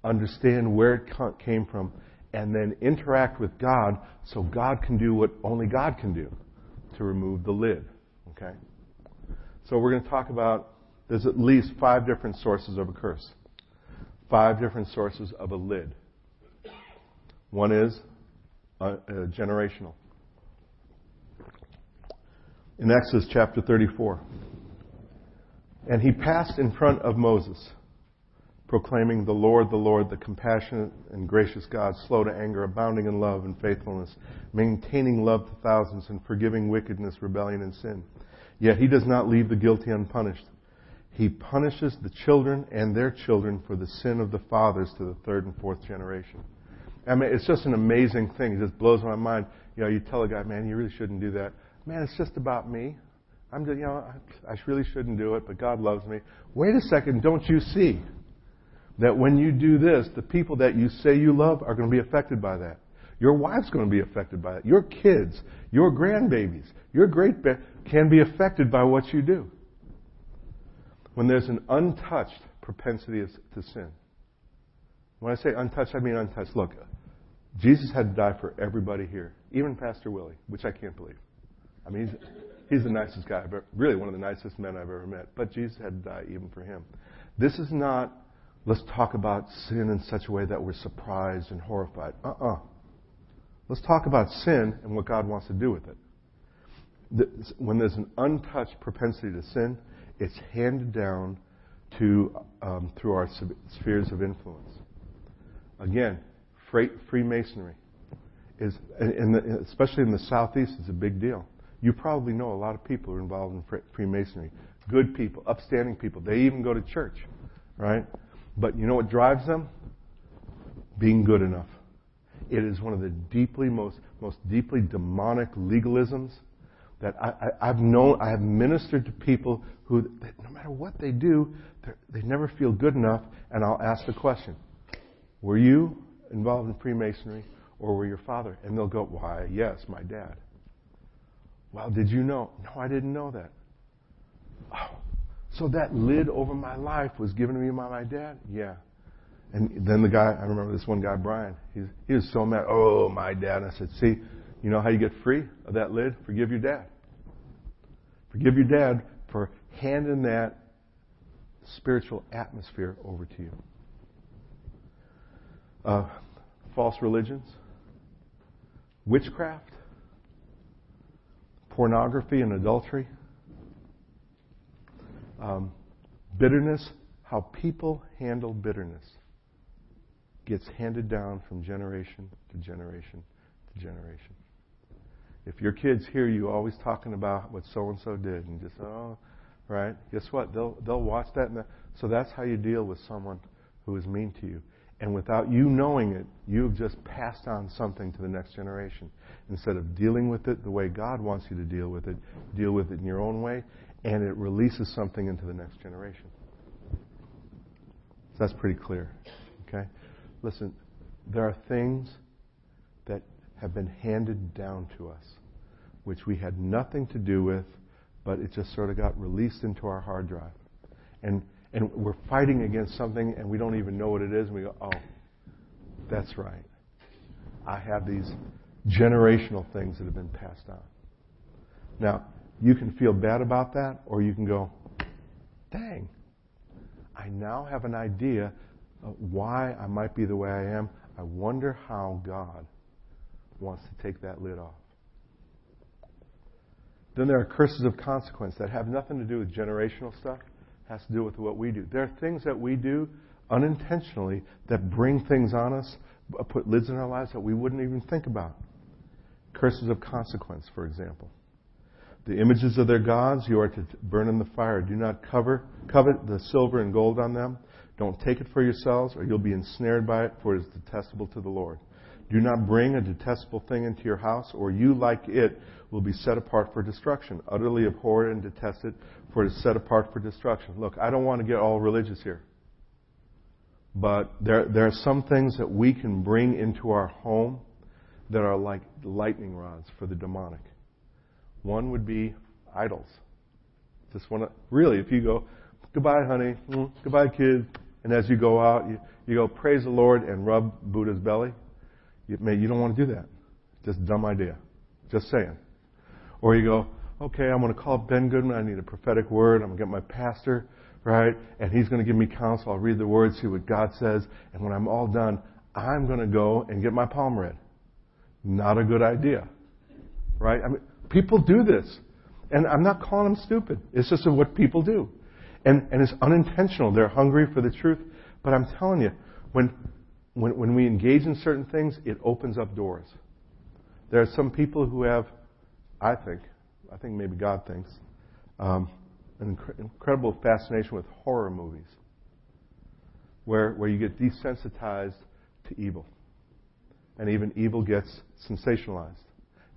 Speaker 1: understand where it came from, and then interact with God so God can do what only God can do to remove the lid. Okay? So we're going to talk about there's at least five different sources of a curse. Five different sources of a lid. One is uh, uh, generational. In Exodus chapter 34. And he passed in front of Moses, proclaiming, The Lord, the Lord, the compassionate and gracious God, slow to anger, abounding in love and faithfulness, maintaining love to thousands, and forgiving wickedness, rebellion, and sin Yet he does not leave the guilty unpunished. He punishes the children and their children for the sin of the fathers to the third and fourth generation. I mean, it's just an amazing thing. It just blows my mind. You know, you tell a guy, man, you really shouldn't do that. Man, it's just about me. I'm just, you know, I really shouldn't do it, but God loves me. Wait a second, don't you see that when you do this, the people that you say you love are going to be affected by that? Your wife's going to be affected by it. Your kids, your grandbabies, your great can be affected by what you do. When there's an untouched propensity to sin. When I say untouched, I mean untouched. Look, Jesus had to die for everybody here, even Pastor Willie, which I can't believe. I mean, he's, he's the nicest guy, but really one of the nicest men I've ever met. But Jesus had to die even for him. This is not, let's talk about sin in such a way that we're surprised and horrified. Uh uh-uh. uh Let's talk about sin and what God wants to do with it. When there's an untouched propensity to sin, it's handed down to um, through our spheres of influence. Again, Freemasonry is, in the, especially in the southeast, is a big deal. You probably know a lot of people who are involved in Freemasonry. Good people, upstanding people. They even go to church, right? But you know what drives them? Being good enough. It is one of the deeply, most, most deeply demonic legalisms that I, have known, I have ministered to people who, no matter what they do, they never feel good enough, and I'll ask the question, were you involved in Freemasonry, or were your father? And they'll go, why, yes, my dad. Well, did you know? No, I didn't know that. Oh, so that lid over my life was given to me by my dad? Yeah. And then the guy, I remember this one guy, Brian, he's, he was so mad. Oh, my dad. And I said, see, you know how you get free of that lid? Forgive your dad. Forgive your dad for handing that spiritual atmosphere over to you. Uh, false religions, witchcraft, pornography and adultery, um, bitterness, how people handle bitterness gets handed down from generation to generation to generation. If your kids hear you always talking about what so and so did and just oh, right? Guess what? They'll they'll watch that. And so that's how you deal with someone who is mean to you. And without you knowing it, you've just passed on something to the next generation. Instead of dealing with it the way God wants you to deal with it, deal with it in your own way, and it releases something into the next generation. So that's pretty clear. Okay? Listen, there are things that have been handed down to us, which we had nothing to do with, but it just sort of got released into our hard drive. And, and we're fighting against something and we don't even know what it is, and we go, oh, that's right. I have these generational things that have been passed on. Now, you can feel bad about that, or you can go, dang, I now have an idea of why I might be the way I am. I wonder how God wants to take that lid off. Then there are curses of consequence that have nothing to do with generational stuff, has to do with what we do. There are things that we do unintentionally that bring things on us, uh, put lids in our lives that we wouldn't even think about. Curses of consequence, for example. The images of their gods you are to burn in the fire. Do not cover, covet the silver and gold on them. Don't take it for yourselves, or you'll be ensnared by it, for it is detestable to the Lord. Do not bring a detestable thing into your house, or you, like it, will be set apart for destruction. Utterly abhorred and detested, for it is set apart for destruction. Look, I don't want to get all religious here. But there, there are some things that we can bring into our home that are like lightning rods for the demonic. One would be idols. Just want to, really, if you go, goodbye, honey, mm, goodbye, kids, and as you go out, you, you go, praise the Lord, and rub Buddha's belly, you, you don't want to do that. Just dumb idea. Just saying. Or you go, okay, I'm going to call Ben Goodman. I need a prophetic word. I'm going to get my pastor, right? And he's going to give me counsel. I'll read the word, see what God says. And when I'm all done, I'm going to go and get my palm read. Not a good idea, right? I mean, people do this. And I'm not calling them stupid. It's just what people do. And, and it's unintentional. They're hungry for the truth. But I'm telling you, when, when, when we engage in certain things, it opens up doors. There are some people who have, I think, I think maybe God thinks, um, an inc- incredible fascination with horror movies, where, where you get desensitized to evil. And even evil gets sensationalized.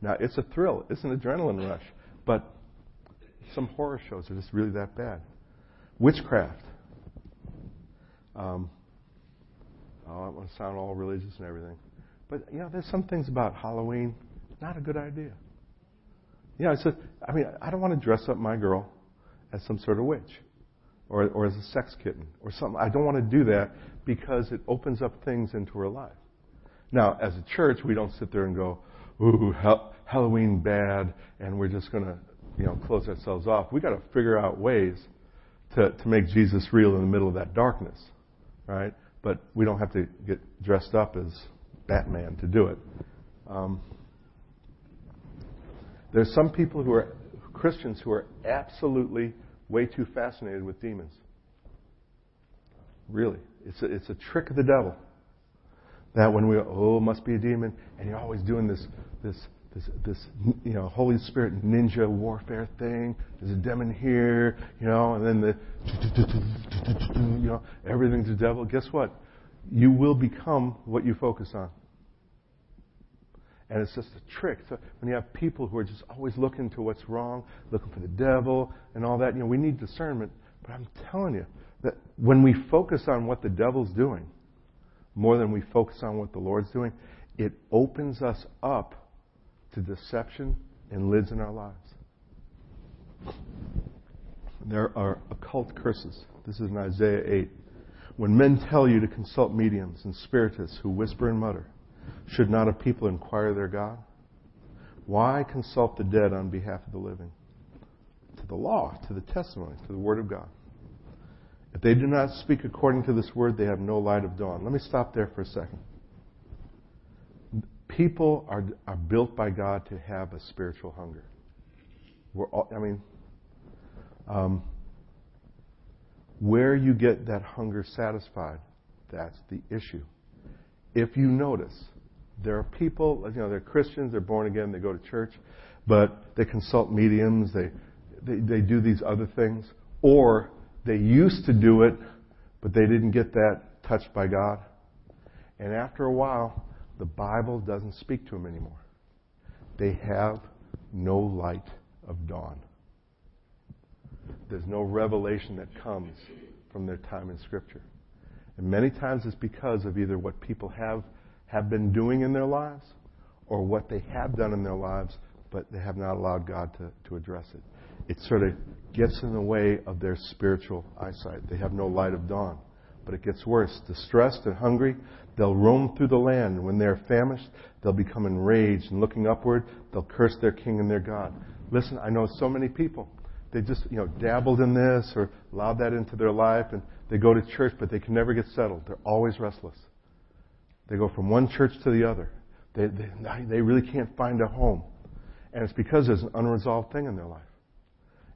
Speaker 1: Now, it's a thrill, it's an adrenaline rush, but some horror shows are just really that bad. Witchcraft. Um, oh, I want to sound all religious and everything. But, you know, there's some things about Halloween, not a good idea. Yeah, I said, I mean, I don't want to dress up my girl as some sort of witch or, or as a sex kitten or something. I don't want to do that because it opens up things into her life. Now, as a church, we don't sit there and go, ooh, Halloween bad, and we're just going to, you know, close ourselves off. We've got to figure out ways to, to make Jesus real in the middle of that darkness, right? But we don't have to get dressed up as Batman to do it. Um, there's some people who are Christians who are absolutely way too fascinated with demons. Really, it's a, it's a trick of the devil. That when we oh must be a demon, and you're always doing this this this, this you know Holy Spirit ninja warfare thing. There's a demon here, you know, and then the you know everything's the devil. Guess what? You will become what you focus on. And it's just a trick. So when you have people who are just always looking to what's wrong, looking for the devil and all that, you know, we need discernment. But I'm telling you that when we focus on what the devil's doing, more than we focus on what the Lord's doing, it opens us up to deception and lids in our lives. There are occult curses. This is in Isaiah 8. When men tell you to consult mediums and spiritists who whisper and mutter, should not a people inquire their God? Why consult the dead on behalf of the living? To the law, to the testimony, to the word of God. If they do not speak according to this word, they have no light of dawn. Let me stop there for a second people are, are built by God to have a spiritual hunger. We're all, I mean, um, where you get that hunger satisfied, that's the issue. If you notice, there are people, you know, they're Christians, they're born again, they go to church, but they consult mediums, they, they, they do these other things, or they used to do it, but they didn't get that touched by God. And after a while, the Bible doesn't speak to them anymore. They have no light of dawn. There's no revelation that comes from their time in Scripture. And many times it's because of either what people have, have been doing in their lives or what they have done in their lives, but they have not allowed God to, to address it. It sort of gets in the way of their spiritual eyesight. They have no light of dawn. But it gets worse. Distressed and hungry, they'll roam through the land. When they're famished, they'll become enraged, and looking upward, they'll curse their king and their God. Listen, I know so many people. They just, you know, dabbled in this or allowed that into their life, and they go to church, but they can never get settled. They're always restless. They go from one church to the other. They, they, they really can't find a home. And it's because there's an unresolved thing in their life.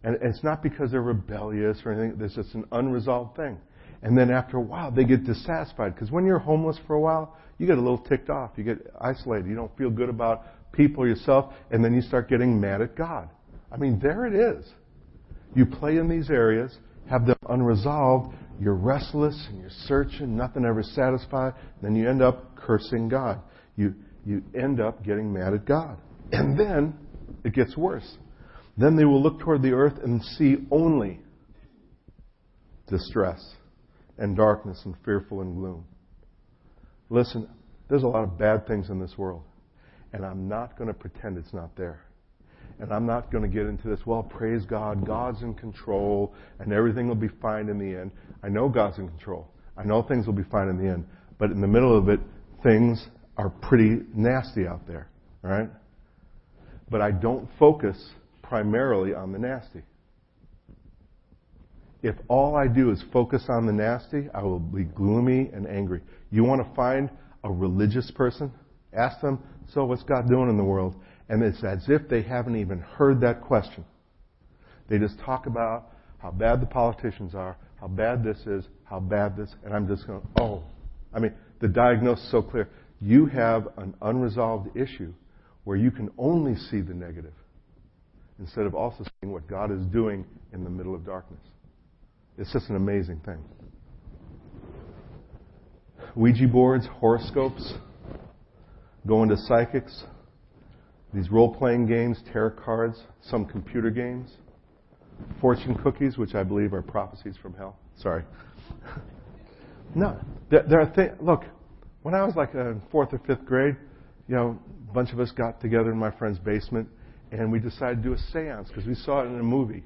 Speaker 1: And it's not because they're rebellious or anything. There's just an unresolved thing. And then after a while, they get dissatisfied. Because when you're homeless for a while, you get a little ticked off. You get isolated. You don't feel good about people or yourself. And then you start getting mad at God. I mean, there it is. You play in these areas, have them unresolved. You're restless and you're searching. Nothing ever satisfied. Then you end up cursing God. You, you end up getting mad at God. And then it gets worse. Then they will look toward the earth and see only distress and darkness and fearful and gloom. Listen, there's a lot of bad things in this world, and I'm not going to pretend it's not there. And I'm not going to get into this, well, praise God, God's in control, and everything will be fine in the end. I know God's in control. I know things will be fine in the end. But in the middle of it, things are pretty nasty out there. right? But I don't focus primarily on the nasty. If all I do is focus on the nasty, I will be gloomy and angry. You want to find a religious person? Ask them, so what's God doing in the world? And it's as if they haven't even heard that question. They just talk about how bad the politicians are, how bad this is, how bad this, and I'm just going, oh. I mean, the diagnosis is so clear. You have an unresolved issue where you can only see the negative instead of also seeing what God is doing in the middle of darkness. It's just an amazing thing. Ouija boards, horoscopes, going to psychics, these role playing games, tarot cards, some computer games, fortune cookies, which I believe are prophecies from hell. Sorry. no, there, there are things. Look, when I was like in fourth or fifth grade, you know, a bunch of us got together in my friend's basement and we decided to do a seance because we saw it in a movie.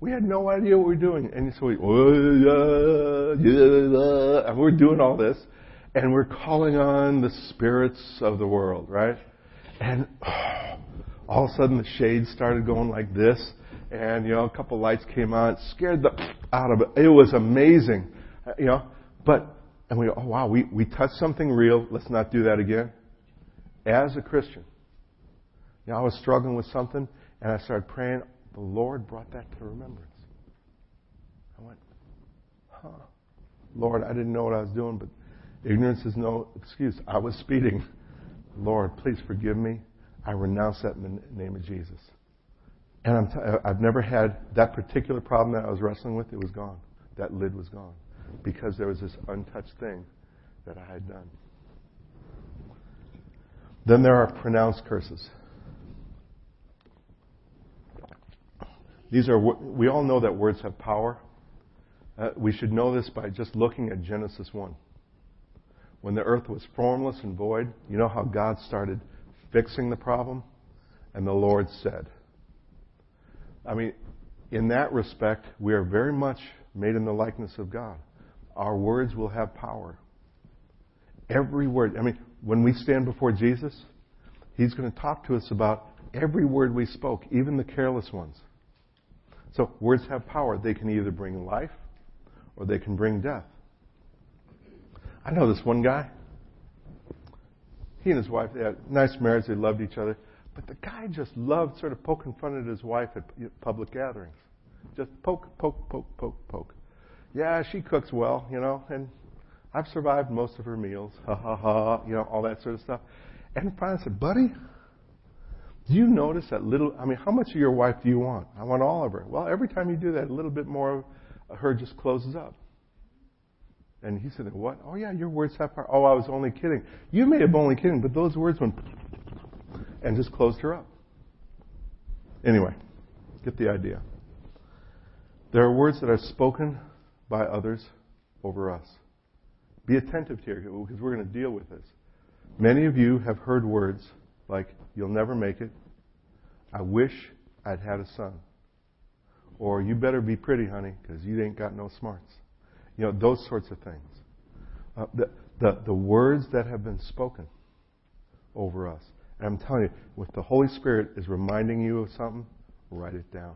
Speaker 1: We had no idea what we were doing. And so we, oh, and we're doing all this, and we're calling on the spirits of the world, right? And all of a sudden the shades started going like this, and you know, a couple lights came on, it scared the out of it. It was amazing, uh, you know. But and we, oh wow, we we touched something real. Let's not do that again. As a Christian, you know, I was struggling with something, and I started praying. The Lord brought that to remembrance. I went, huh. Lord, I didn't know what I was doing, but ignorance is no excuse. I was speeding. Lord, please forgive me. I renounce that in the name of Jesus. And I'm t- I've never had that particular problem that I was wrestling with. It was gone. That lid was gone because there was this untouched thing that I had done. Then there are pronounced curses. These are, we all know that words have power. Uh, we should know this by just looking at Genesis 1. When the earth was formless and void, you know how God started fixing the problem? And the Lord said. I mean, in that respect, we are very much made in the likeness of God. Our words will have power. Every word. I mean, when we stand before Jesus, He's going to talk to us about every word we spoke, even the careless ones. So words have power. They can either bring life or they can bring death. I know this one guy. He and his wife, they had nice marriage, they loved each other. But the guy just loved sort of poking fun at his wife at public gatherings. Just poke, poke, poke, poke, poke. Yeah, she cooks well, you know, and I've survived most of her meals. Ha ha ha, you know, all that sort of stuff. And finally said, buddy, do you notice that little? I mean, how much of your wife do you want? I want all of her. Well, every time you do that, a little bit more of her just closes up. And he said, What? Oh, yeah, your words have power. Oh, I was only kidding. You may have only kidding, but those words went and just closed her up. Anyway, get the idea. There are words that are spoken by others over us. Be attentive here because we're going to deal with this. Many of you have heard words like, you'll never make it. I wish I'd had a son. Or you better be pretty, honey, because you ain't got no smarts. You know, those sorts of things. Uh, the, the, the words that have been spoken over us. And I'm telling you, if the Holy Spirit is reminding you of something, write it down.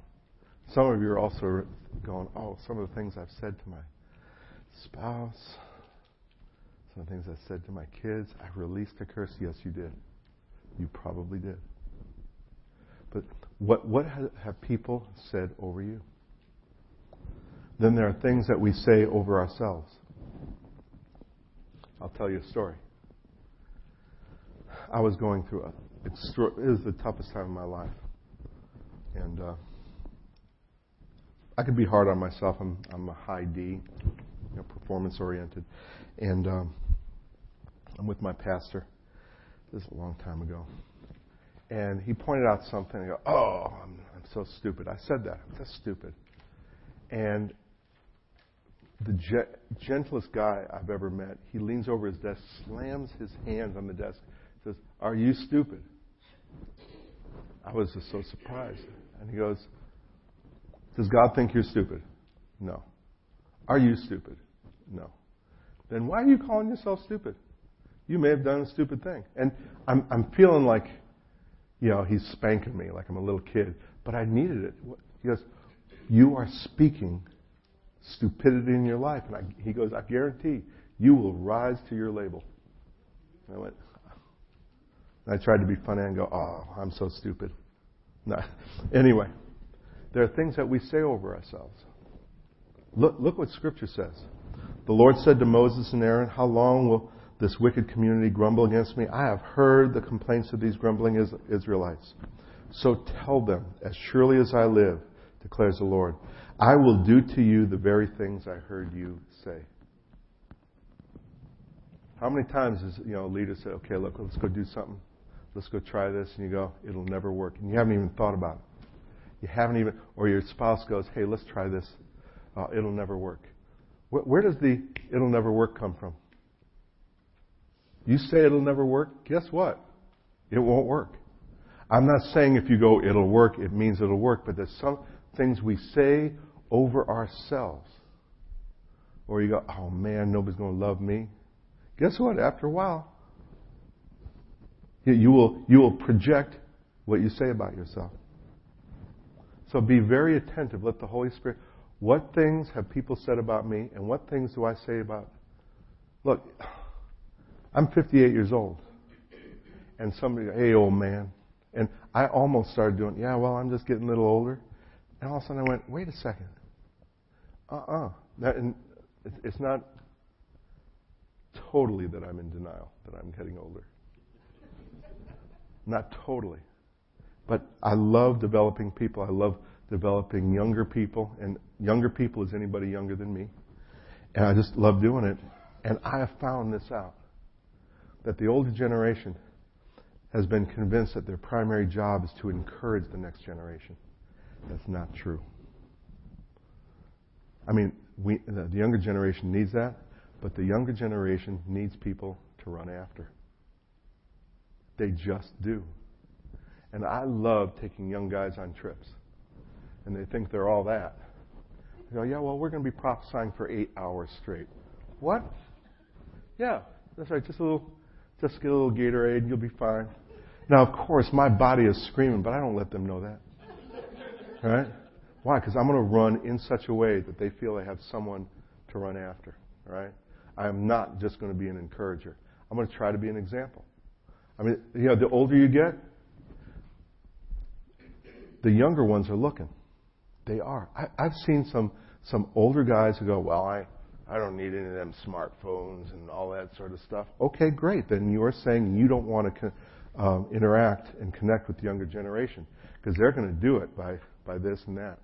Speaker 1: Some of you are also going, oh, some of the things I've said to my spouse, some of the things I said to my kids, I released a curse. Yes, you did. You probably did. But what, what have people said over you? Then there are things that we say over ourselves. I'll tell you a story. I was going through a, it was the toughest time of my life. And uh, I could be hard on myself. I'm, I'm a high D, you know, performance oriented. And um, I'm with my pastor. This is a long time ago. And he pointed out something. I go, oh, I'm, I'm so stupid. I said that. I'm just stupid. And the ge- gentlest guy I've ever met, he leans over his desk, slams his hands on the desk, says, Are you stupid? I was just so surprised. And he goes, Does God think you're stupid? No. Are you stupid? No. Then why are you calling yourself stupid? You may have done a stupid thing. And I'm, I'm feeling like, you know, he's spanking me like I'm a little kid, but I needed it. He goes, You are speaking stupidity in your life. And I, he goes, I guarantee you will rise to your label. And I went, I tried to be funny and go, oh, I'm so stupid. No. Anyway, there are things that we say over ourselves. Look, look what Scripture says. The Lord said to Moses and Aaron, How long will this wicked community grumble against me? I have heard the complaints of these grumbling Israelites. So tell them, as surely as I live, declares the Lord, I will do to you the very things I heard you say. How many times does you know a leader say, "Okay, look, let's go do something. Let's go try this," and you go, "It'll never work," and you haven't even thought about it. You haven't even, or your spouse goes, "Hey, let's try this. Uh, it'll never work." Where, where does the "it'll never work" come from? You say it'll never work. Guess what? It won't work. I'm not saying if you go, it'll work, it means it'll work, but there's some things we say over ourselves. Or you go, oh man, nobody's going to love me. Guess what? After a while, you will, you will project what you say about yourself. So be very attentive. Let the Holy Spirit. What things have people said about me, and what things do I say about? Look, I'm 58 years old, and somebody, hey, old man, and I almost started doing, yeah, well, I'm just getting a little older. And all of a sudden I went, wait a second. Uh-uh. It's not totally that I'm in denial that I'm getting older. not totally. But I love developing people. I love developing younger people. And younger people is anybody younger than me. And I just love doing it. And I have found this out that the older generation has been convinced that their primary job is to encourage the next generation. That's not true. I mean, we, the younger generation needs that, but the younger generation needs people to run after. They just do. And I love taking young guys on trips. And they think they're all that. They go, yeah, well, we're going to be prophesying for eight hours straight. What? Yeah, that's right. Just a little, just get a little Gatorade and you'll be fine. Now, of course, my body is screaming, but I don't let them know that. Right? Why? Because I'm going to run in such a way that they feel they have someone to run after. Right? I am not just going to be an encourager. I'm going to try to be an example. I mean, you know, the older you get, the younger ones are looking. They are. I, I've seen some some older guys who go, "Well, I I don't need any of them smartphones and all that sort of stuff." Okay, great. Then you are saying you don't want to um, interact and connect with the younger generation because they're going to do it by by this and that.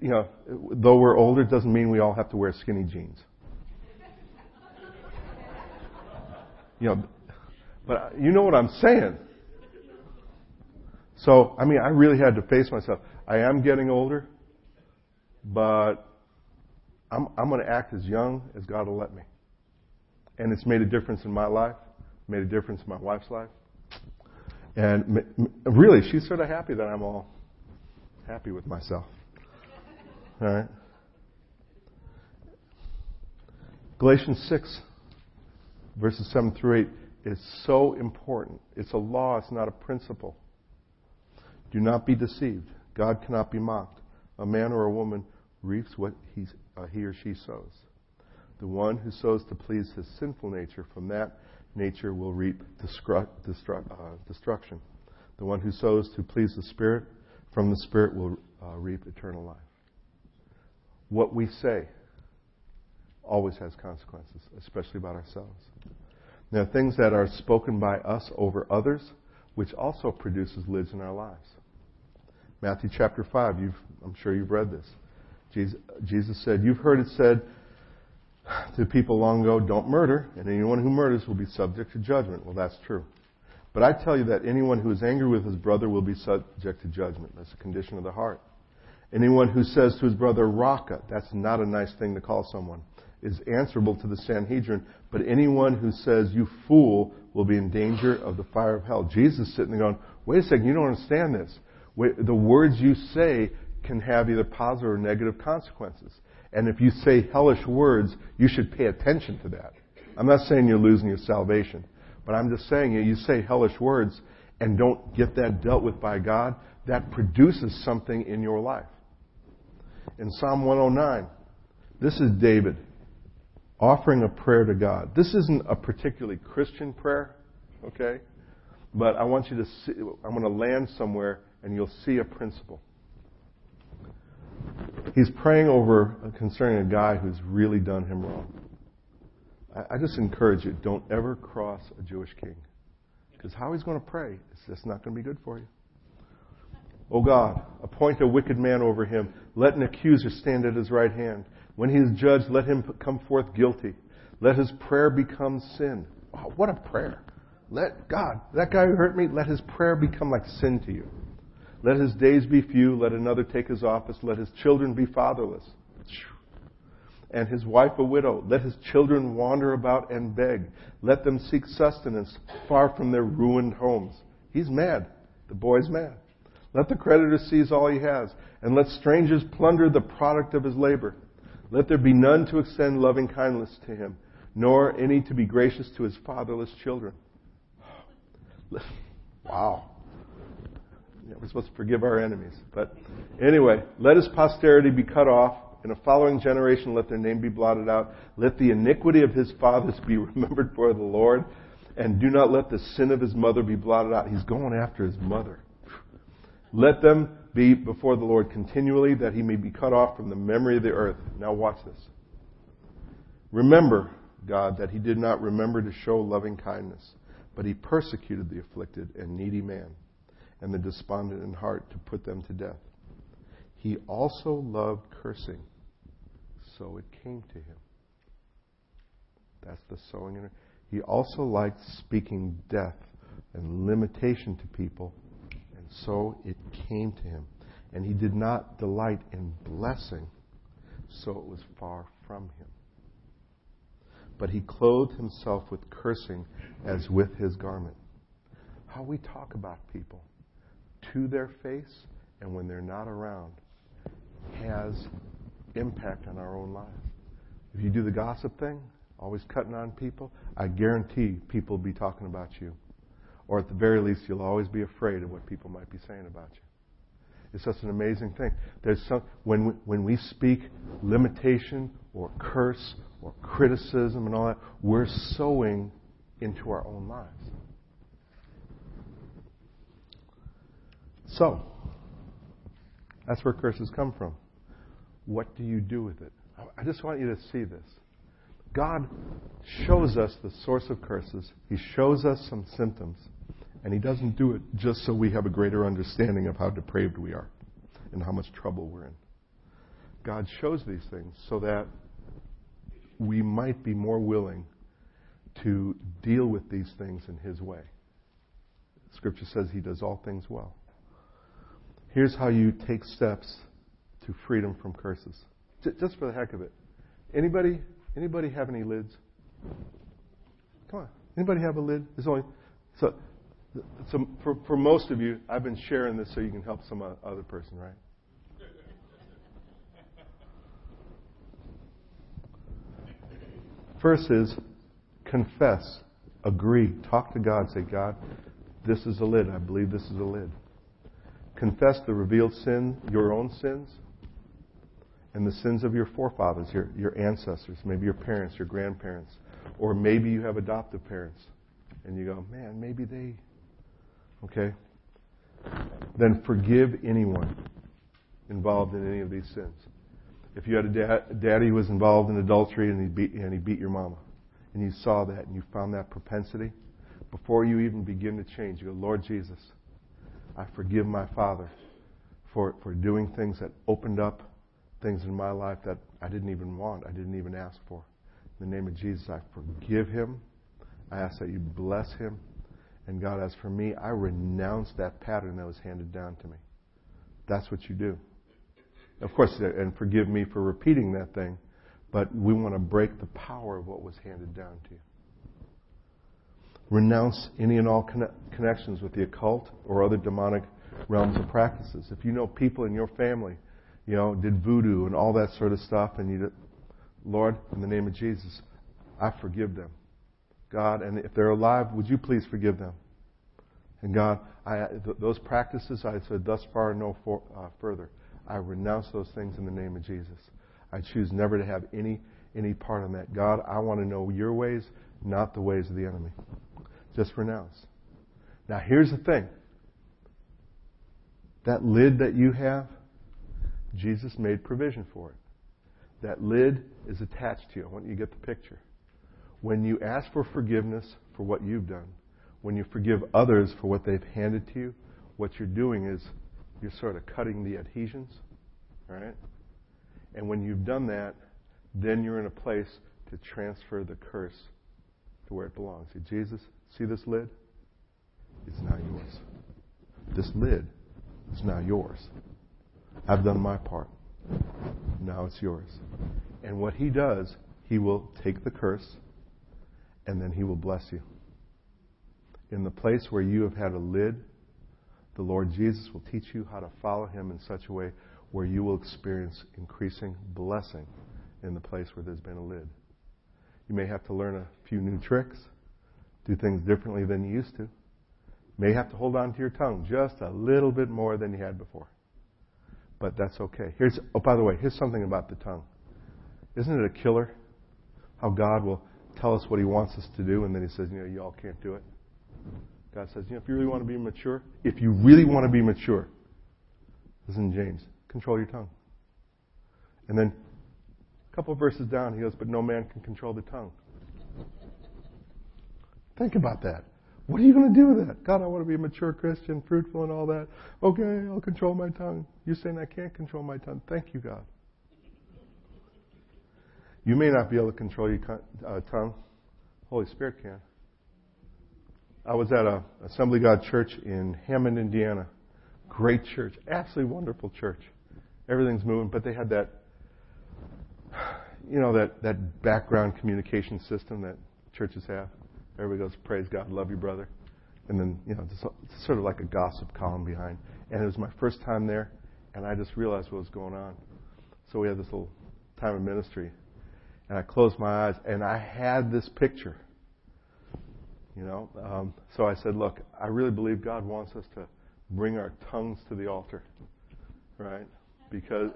Speaker 1: You know, though we're older, doesn't mean we all have to wear skinny jeans. You know, but you know what I'm saying. So, I mean, I really had to face myself. I am getting older, but I'm, I'm going to act as young as God will let me. and it's made a difference in my life, made a difference in my wife's life. And m- m- really, she's sort of happy that I'm all happy with myself. All right? Galatians 6, verses 7 through 8 is so important. It's a law, it's not a principle. Do not be deceived. God cannot be mocked. A man or a woman reaps what he, uh, he or she sows. The one who sows to please his sinful nature, from that nature will reap destru- destru- uh, destruction. The one who sows to please the Spirit, from the Spirit will uh, reap eternal life. What we say always has consequences, especially about ourselves. Are things that are spoken by us over others, which also produces lids in our lives. Matthew chapter 5, I'm sure you've read this. Jesus, said, You've heard it said to people long ago, don't murder, and anyone who murders will be subject to judgment. Well, that's true. But I tell you that anyone who is angry with his brother will be subject to judgment. That's a condition of the heart. Anyone who says to his brother, Raca, that's not a nice thing to call someone, is answerable to the Sanhedrin. But anyone who says, you fool, will be in danger of the fire of hell. Jesus sitting there going, wait a second, you don't understand this. The words you say can have either positive or negative consequences. And if you say hellish words, you should pay attention to that. I'm not saying you're losing your salvation, but I'm just saying you say hellish words and don't get that dealt with by God, that produces something in your life. In Psalm 109, this is David offering a prayer to God. This isn't a particularly Christian prayer, okay? But I want you to see, I'm going to land somewhere and you'll see a principle. He's praying over uh, concerning a guy who's really done him wrong. I, I just encourage you, don't ever cross a Jewish king. Because how he's going to pray, is just not going to be good for you. O God, appoint a wicked man over him. Let an accuser stand at his right hand. When he is judged, let him come forth guilty. Let his prayer become sin. Oh, what a prayer. Let God, that guy who hurt me, let his prayer become like sin to you. Let his days be few. Let another take his office. Let his children be fatherless. And his wife a widow. Let his children wander about and beg. Let them seek sustenance far from their ruined homes. He's mad. The boy's mad. Let the creditor seize all he has, and let strangers plunder the product of his labor. Let there be none to extend loving kindness to him, nor any to be gracious to his fatherless children. Wow. We're supposed to forgive our enemies. But anyway, let his posterity be cut off. In a following generation, let their name be blotted out. Let the iniquity of his fathers be remembered for the Lord. And do not let the sin of his mother be blotted out. He's going after his mother. Let them be before the Lord continually, that he may be cut off from the memory of the earth. Now watch this. Remember, God, that he did not remember to show loving kindness, but he persecuted the afflicted and needy man and the despondent in heart to put them to death. He also loved cursing, so it came to him. That's the sowing. In he also liked speaking death and limitation to people, and so it came to him. And he did not delight in blessing, so it was far from him. But he clothed himself with cursing as with his garment. How we talk about people to their face and when they're not around has impact on our own lives. If you do the gossip thing, always cutting on people, I guarantee people will be talking about you. Or at the very least, you'll always be afraid of what people might be saying about you. It's just an amazing thing. There's some, when, we, when we speak limitation or curse or criticism and all that, we're sowing into our own lives. So, that's where curses come from. What do you do with it? I just want you to see this. God shows us the source of curses. He shows us some symptoms. And He doesn't do it just so we have a greater understanding of how depraved we are and how much trouble we're in. God shows these things so that we might be more willing to deal with these things in His way. Scripture says He does all things well. Here's how you take steps to freedom from curses. Just for the heck of it. Anybody, anybody have any lids? Come on. Anybody have a lid? There's only so. So for, for most of you, I've been sharing this so you can help some other person, right? First is confess, agree, talk to God, say, God, this is a lid. I believe this is a lid. Confess the revealed sin, your own sins, and the sins of your forefathers, your, your ancestors, maybe your parents, your grandparents, or maybe you have adoptive parents. And you go, man, maybe they. Okay? Then forgive anyone involved in any of these sins. If you had a dad, daddy who was involved in adultery and he beat and he beat your mama, and you saw that and you found that propensity, before you even begin to change, you go, Lord Jesus, I forgive my father for, for doing things that opened up things in my life that I didn't even want, I didn't even ask for. In the name of Jesus, I forgive him. I ask that you bless him. And God, as for me, I renounce that pattern that was handed down to me. That's what you do. Of course, uh, and forgive me for repeating that thing, but we want to break the power of what was handed down to you. Renounce any and all conne- connections with the occult or other demonic realms of practices. If you know people in your family, you know, did voodoo and all that sort of stuff, and you, did, Lord, in the name of Jesus, I forgive them. God, and if they're alive, would you please forgive them? And God, I, th- those practices, I said, thus far, no for, uh, further. I renounce those things in the name of Jesus. I choose never to have any any part in that. God, I want to know your ways, not the ways of the enemy. Just renounce. Now, here's the thing. That lid that you have, Jesus made provision for it. That lid is attached to you. I want you to get the picture. When you ask for forgiveness for what you've done, when you forgive others for what they've handed to you, what you're doing is you're sort of cutting the adhesions, right? And when you've done that, then you're in a place to transfer the curse to where it belongs. See, Jesus, see this lid? It's now yours. This lid is now yours. I've done my part. Now it's yours. And what he does, he will take the curse and then he will bless you. In the place where you have had a lid the Lord Jesus will teach you how to follow Him in such a way where you will experience increasing blessing in the place where there's been a lid. You may have to learn a few new tricks, do things differently than you used to. May have to hold on to your tongue just a little bit more than you had before. But that's okay. Here's oh by the way, here's something about the tongue. Isn't it a killer? How God will tell us what he wants us to do and then he says, you know, you all can't do it. God says, you know, if you really want to be mature, if you really want to be mature, listen James, control your tongue. And then a couple verses down, he goes, but no man can control the tongue. Think about that. What are you going to do with that? God, I want to be a mature Christian, fruitful and all that. Okay, I'll control my tongue. You're saying I can't control my tongue. Thank you, God. You may not be able to control your uh, tongue. Holy Spirit can. I was at a Assembly God church in Hammond, Indiana. Great church, absolutely wonderful church. Everything's moving, but they had that, you know, that, that background communication system that churches have. Everybody goes, praise God, love you, brother. And then, you know, it's sort of like a gossip column behind. And it was my first time there, and I just realized what was going on. So we had this little time of ministry. And I closed my eyes, and I had this picture you know, um, so I said, look, I really believe God wants us to bring our tongues to the altar, right? Because,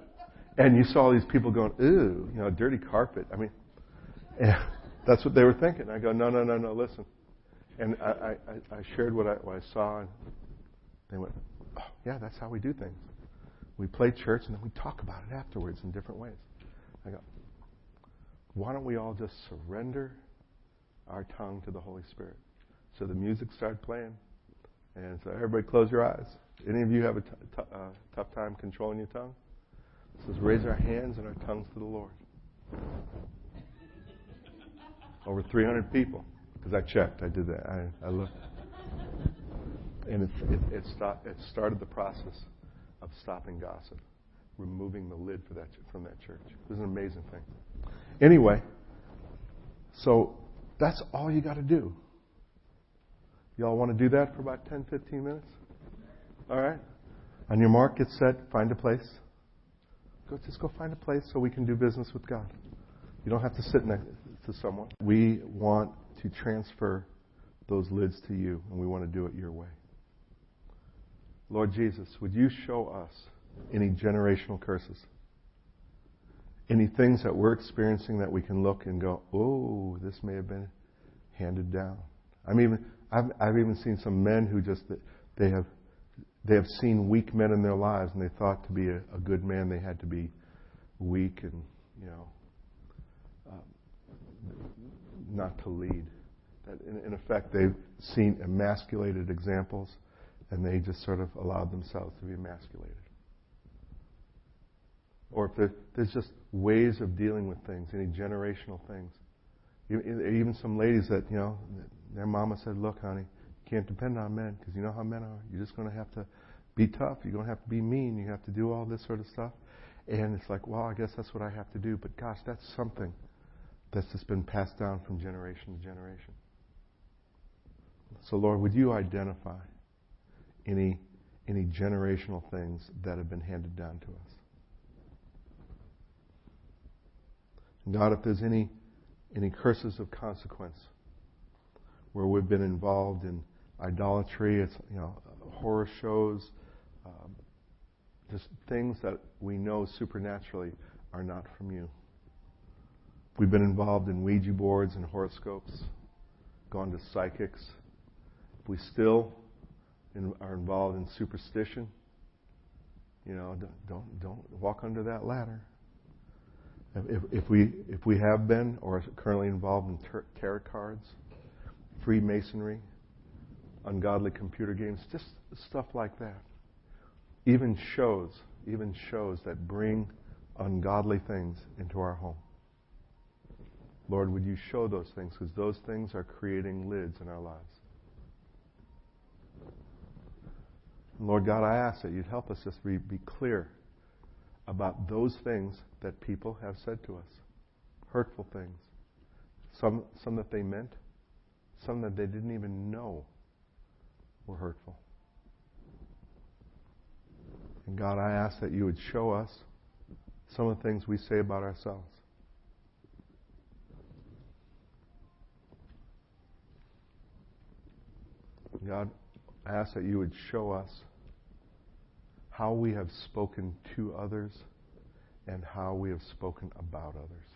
Speaker 1: and you saw these people going, ooh, you know, dirty carpet. I mean, that's what they were thinking. I go, no, no, no, no, listen. And I, I, I shared what I, what I saw, and they went, oh, yeah, that's how we do things. We play church, and then we talk about it afterwards in different ways. I go, why don't we all just surrender our tongue to the Holy Spirit. So the music started playing, and so everybody close your eyes. Any of you have a t- t- uh, tough time controlling your tongue? It says raise our hands and our tongues to the Lord. Over 300 people, because I checked. I did that. I, I looked, and it, it, it, stopped, it started the process of stopping gossip, removing the lid for that from that church. It was an amazing thing. Anyway, so That's all you got to do. Y'all want to do that for about 10, 15 minutes? All right? On your mark, get set, find a place. Go, just go find a place so we can do business with God. You don't have to sit next to someone. We want to transfer those lids to you, and we want to do it your way. Lord Jesus, would you show us any generational curses? Any things that we're experiencing that we can look and go, oh, this may have been handed down. I'm even, I've, I've even seen some men who just, they have, they have seen weak men in their lives and they thought to be a, a good man they had to be weak and, you know, not to lead. That in, in effect, they've seen emasculated examples and they just sort of allowed themselves to be emasculated. Or if there, there's just ways of dealing with things, any generational things. Even some ladies that, you know, their mama said, look, honey, you can't depend on men because you know how men are. You're just going to have to be tough. You're going to have to be mean. You have to do all this sort of stuff. And it's like, well, I guess that's what I have to do. But gosh, that's something that's just been passed down from generation to generation. So, Lord, would you identify any, any generational things that have been handed down to us? God, if there's any, any curses of consequence where we've been involved in idolatry, it's, you know, horror shows, um, just things that we know supernaturally are not from you. We've been involved in Ouija boards and horoscopes, gone to psychics. We still in, are involved in superstition. You know, don't, don't, don't walk under that ladder. If, if, we, if we have been or are currently involved in ter- tarot cards, Freemasonry, ungodly computer games, just stuff like that. Even shows, even shows that bring ungodly things into our home. Lord, would you show those things? Because those things are creating lids in our lives. Lord God, I ask that you'd help us just be, clear about those things that people have said to us. Hurtful things. Some, some that they meant, some that they didn't even know were hurtful. And God, I ask that you would show us some of the things we say about ourselves. God, I ask that you would show us how we have spoken to others and how we have spoken about others.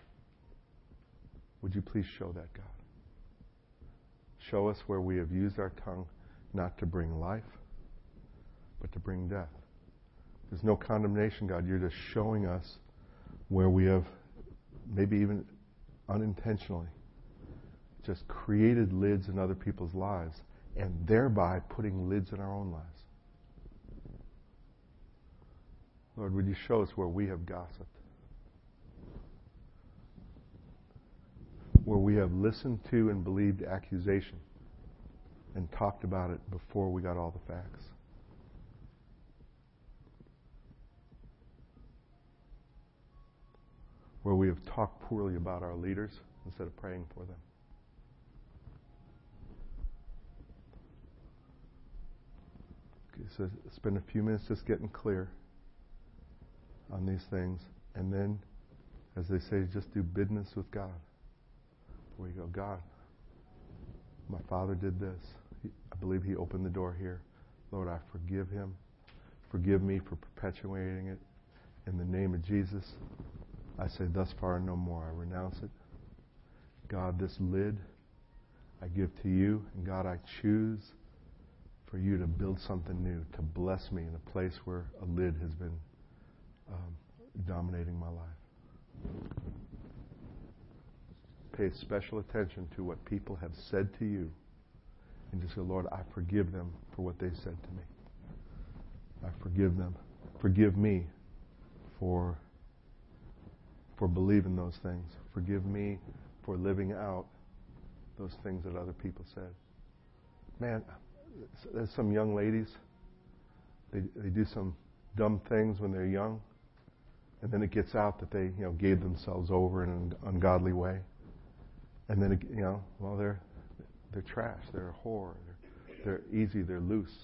Speaker 1: Would you please show that, God? Show us where we have used our tongue not to bring life, but to bring death. There's no condemnation, God. You're just showing us where we have, maybe even unintentionally, just created lids in other people's lives and thereby putting lids in our own lives. Lord, would you show us where we have gossiped? Where we have listened to and believed accusation and talked about it before we got all the facts. Where we have talked poorly about our leaders instead of praying for them. So spend a few minutes just getting clear on these things. And then, as they say, just do business with God. Where you go, God, my father did this. I believe he opened the door here. Lord, I forgive him. Forgive me for perpetuating it. In the name of Jesus, I say, thus far no more. I renounce it. God, this lid I give to you. And God, I choose for you to build something new, to bless me in a place where a lid has been um, dominating my life. Pay special attention to what people have said to you and just say, Lord, I forgive them for what they said to me. I forgive them. Forgive me for for believing those things. Forgive me for living out those things that other people said. Man, there's some young ladies. They they do some dumb things when they're young, and then it gets out that they, you know, gave themselves over in an ungodly way. And then, it, you know, well, they're, they're trash. They're a whore. They're, they're easy. They're loose.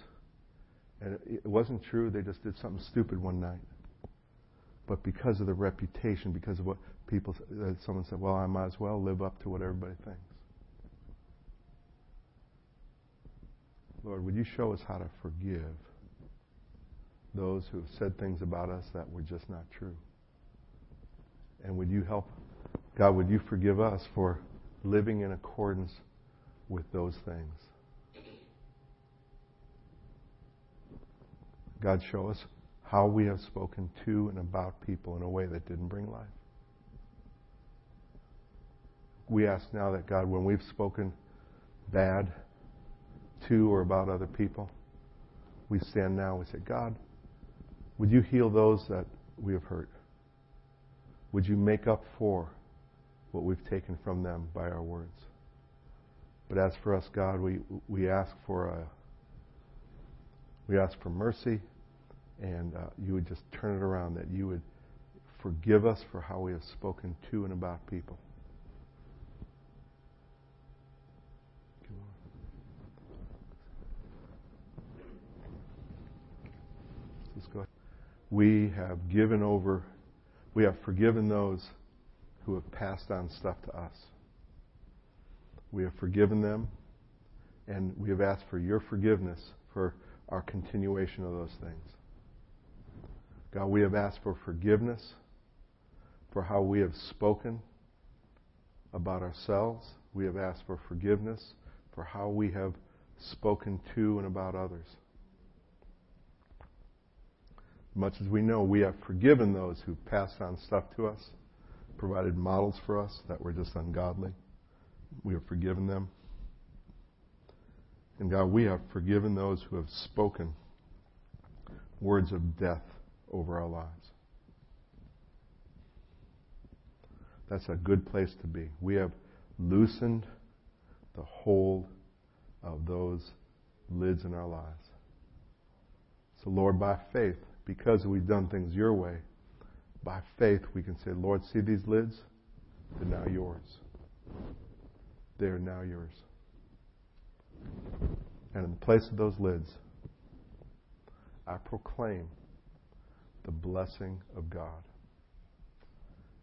Speaker 1: And it, it wasn't true. They just did something stupid one night. But because of the reputation, because of what people, uh, someone said, well, I might as well live up to what everybody thinks. Lord, would you show us how to forgive those who have said things about us that were just not true? And would you help, God, would you forgive us for living in accordance with those things? God, show us how we have spoken to and about people in a way that didn't bring life. We ask now that, God, when we've spoken bad to or about other people, we stand now we say, God, would you heal those that we have hurt? Would you make up for what we've taken from them by our words? But as for us, God, we, we ask for a, we ask for mercy, and uh, you would just turn it around, that you would forgive us for how we have spoken to and about people. We have given over, we have forgiven those who have passed on stuff to us. We have forgiven them, and we have asked for your forgiveness for our continuation of those things. God, we have asked for forgiveness for how we have spoken about ourselves. We have asked for forgiveness for how we have spoken to and about others. Much as we know, we have forgiven those who passed on stuff to us, provided models for us that were just ungodly. We have forgiven them. And God, we have forgiven those who have spoken words of death over our lives. That's a good place to be. We have loosened the hold of those lids in our lives. So, Lord, by faith, because we've done things your way, by faith we can say, Lord, see these lids? They're now yours. They are now yours. And in the place of those lids, I proclaim the blessing of God.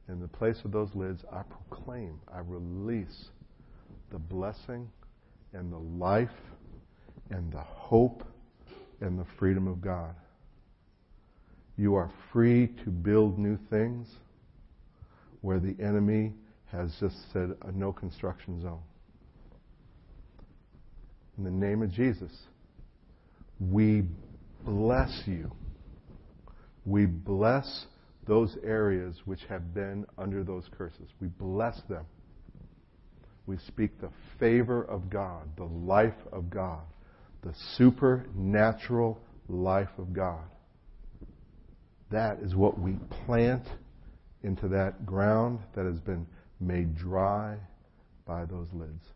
Speaker 1: In the place of those lids, I proclaim, I release the blessing and the life and the hope and the freedom of God. You are free to build new things where the enemy has just said a no construction zone. In the name of Jesus, we bless you. We bless those areas which have been under those curses. We bless them. We speak the favor of God, the life of God, the supernatural life of God. That is what we plant into that ground that has been made dry by those lids.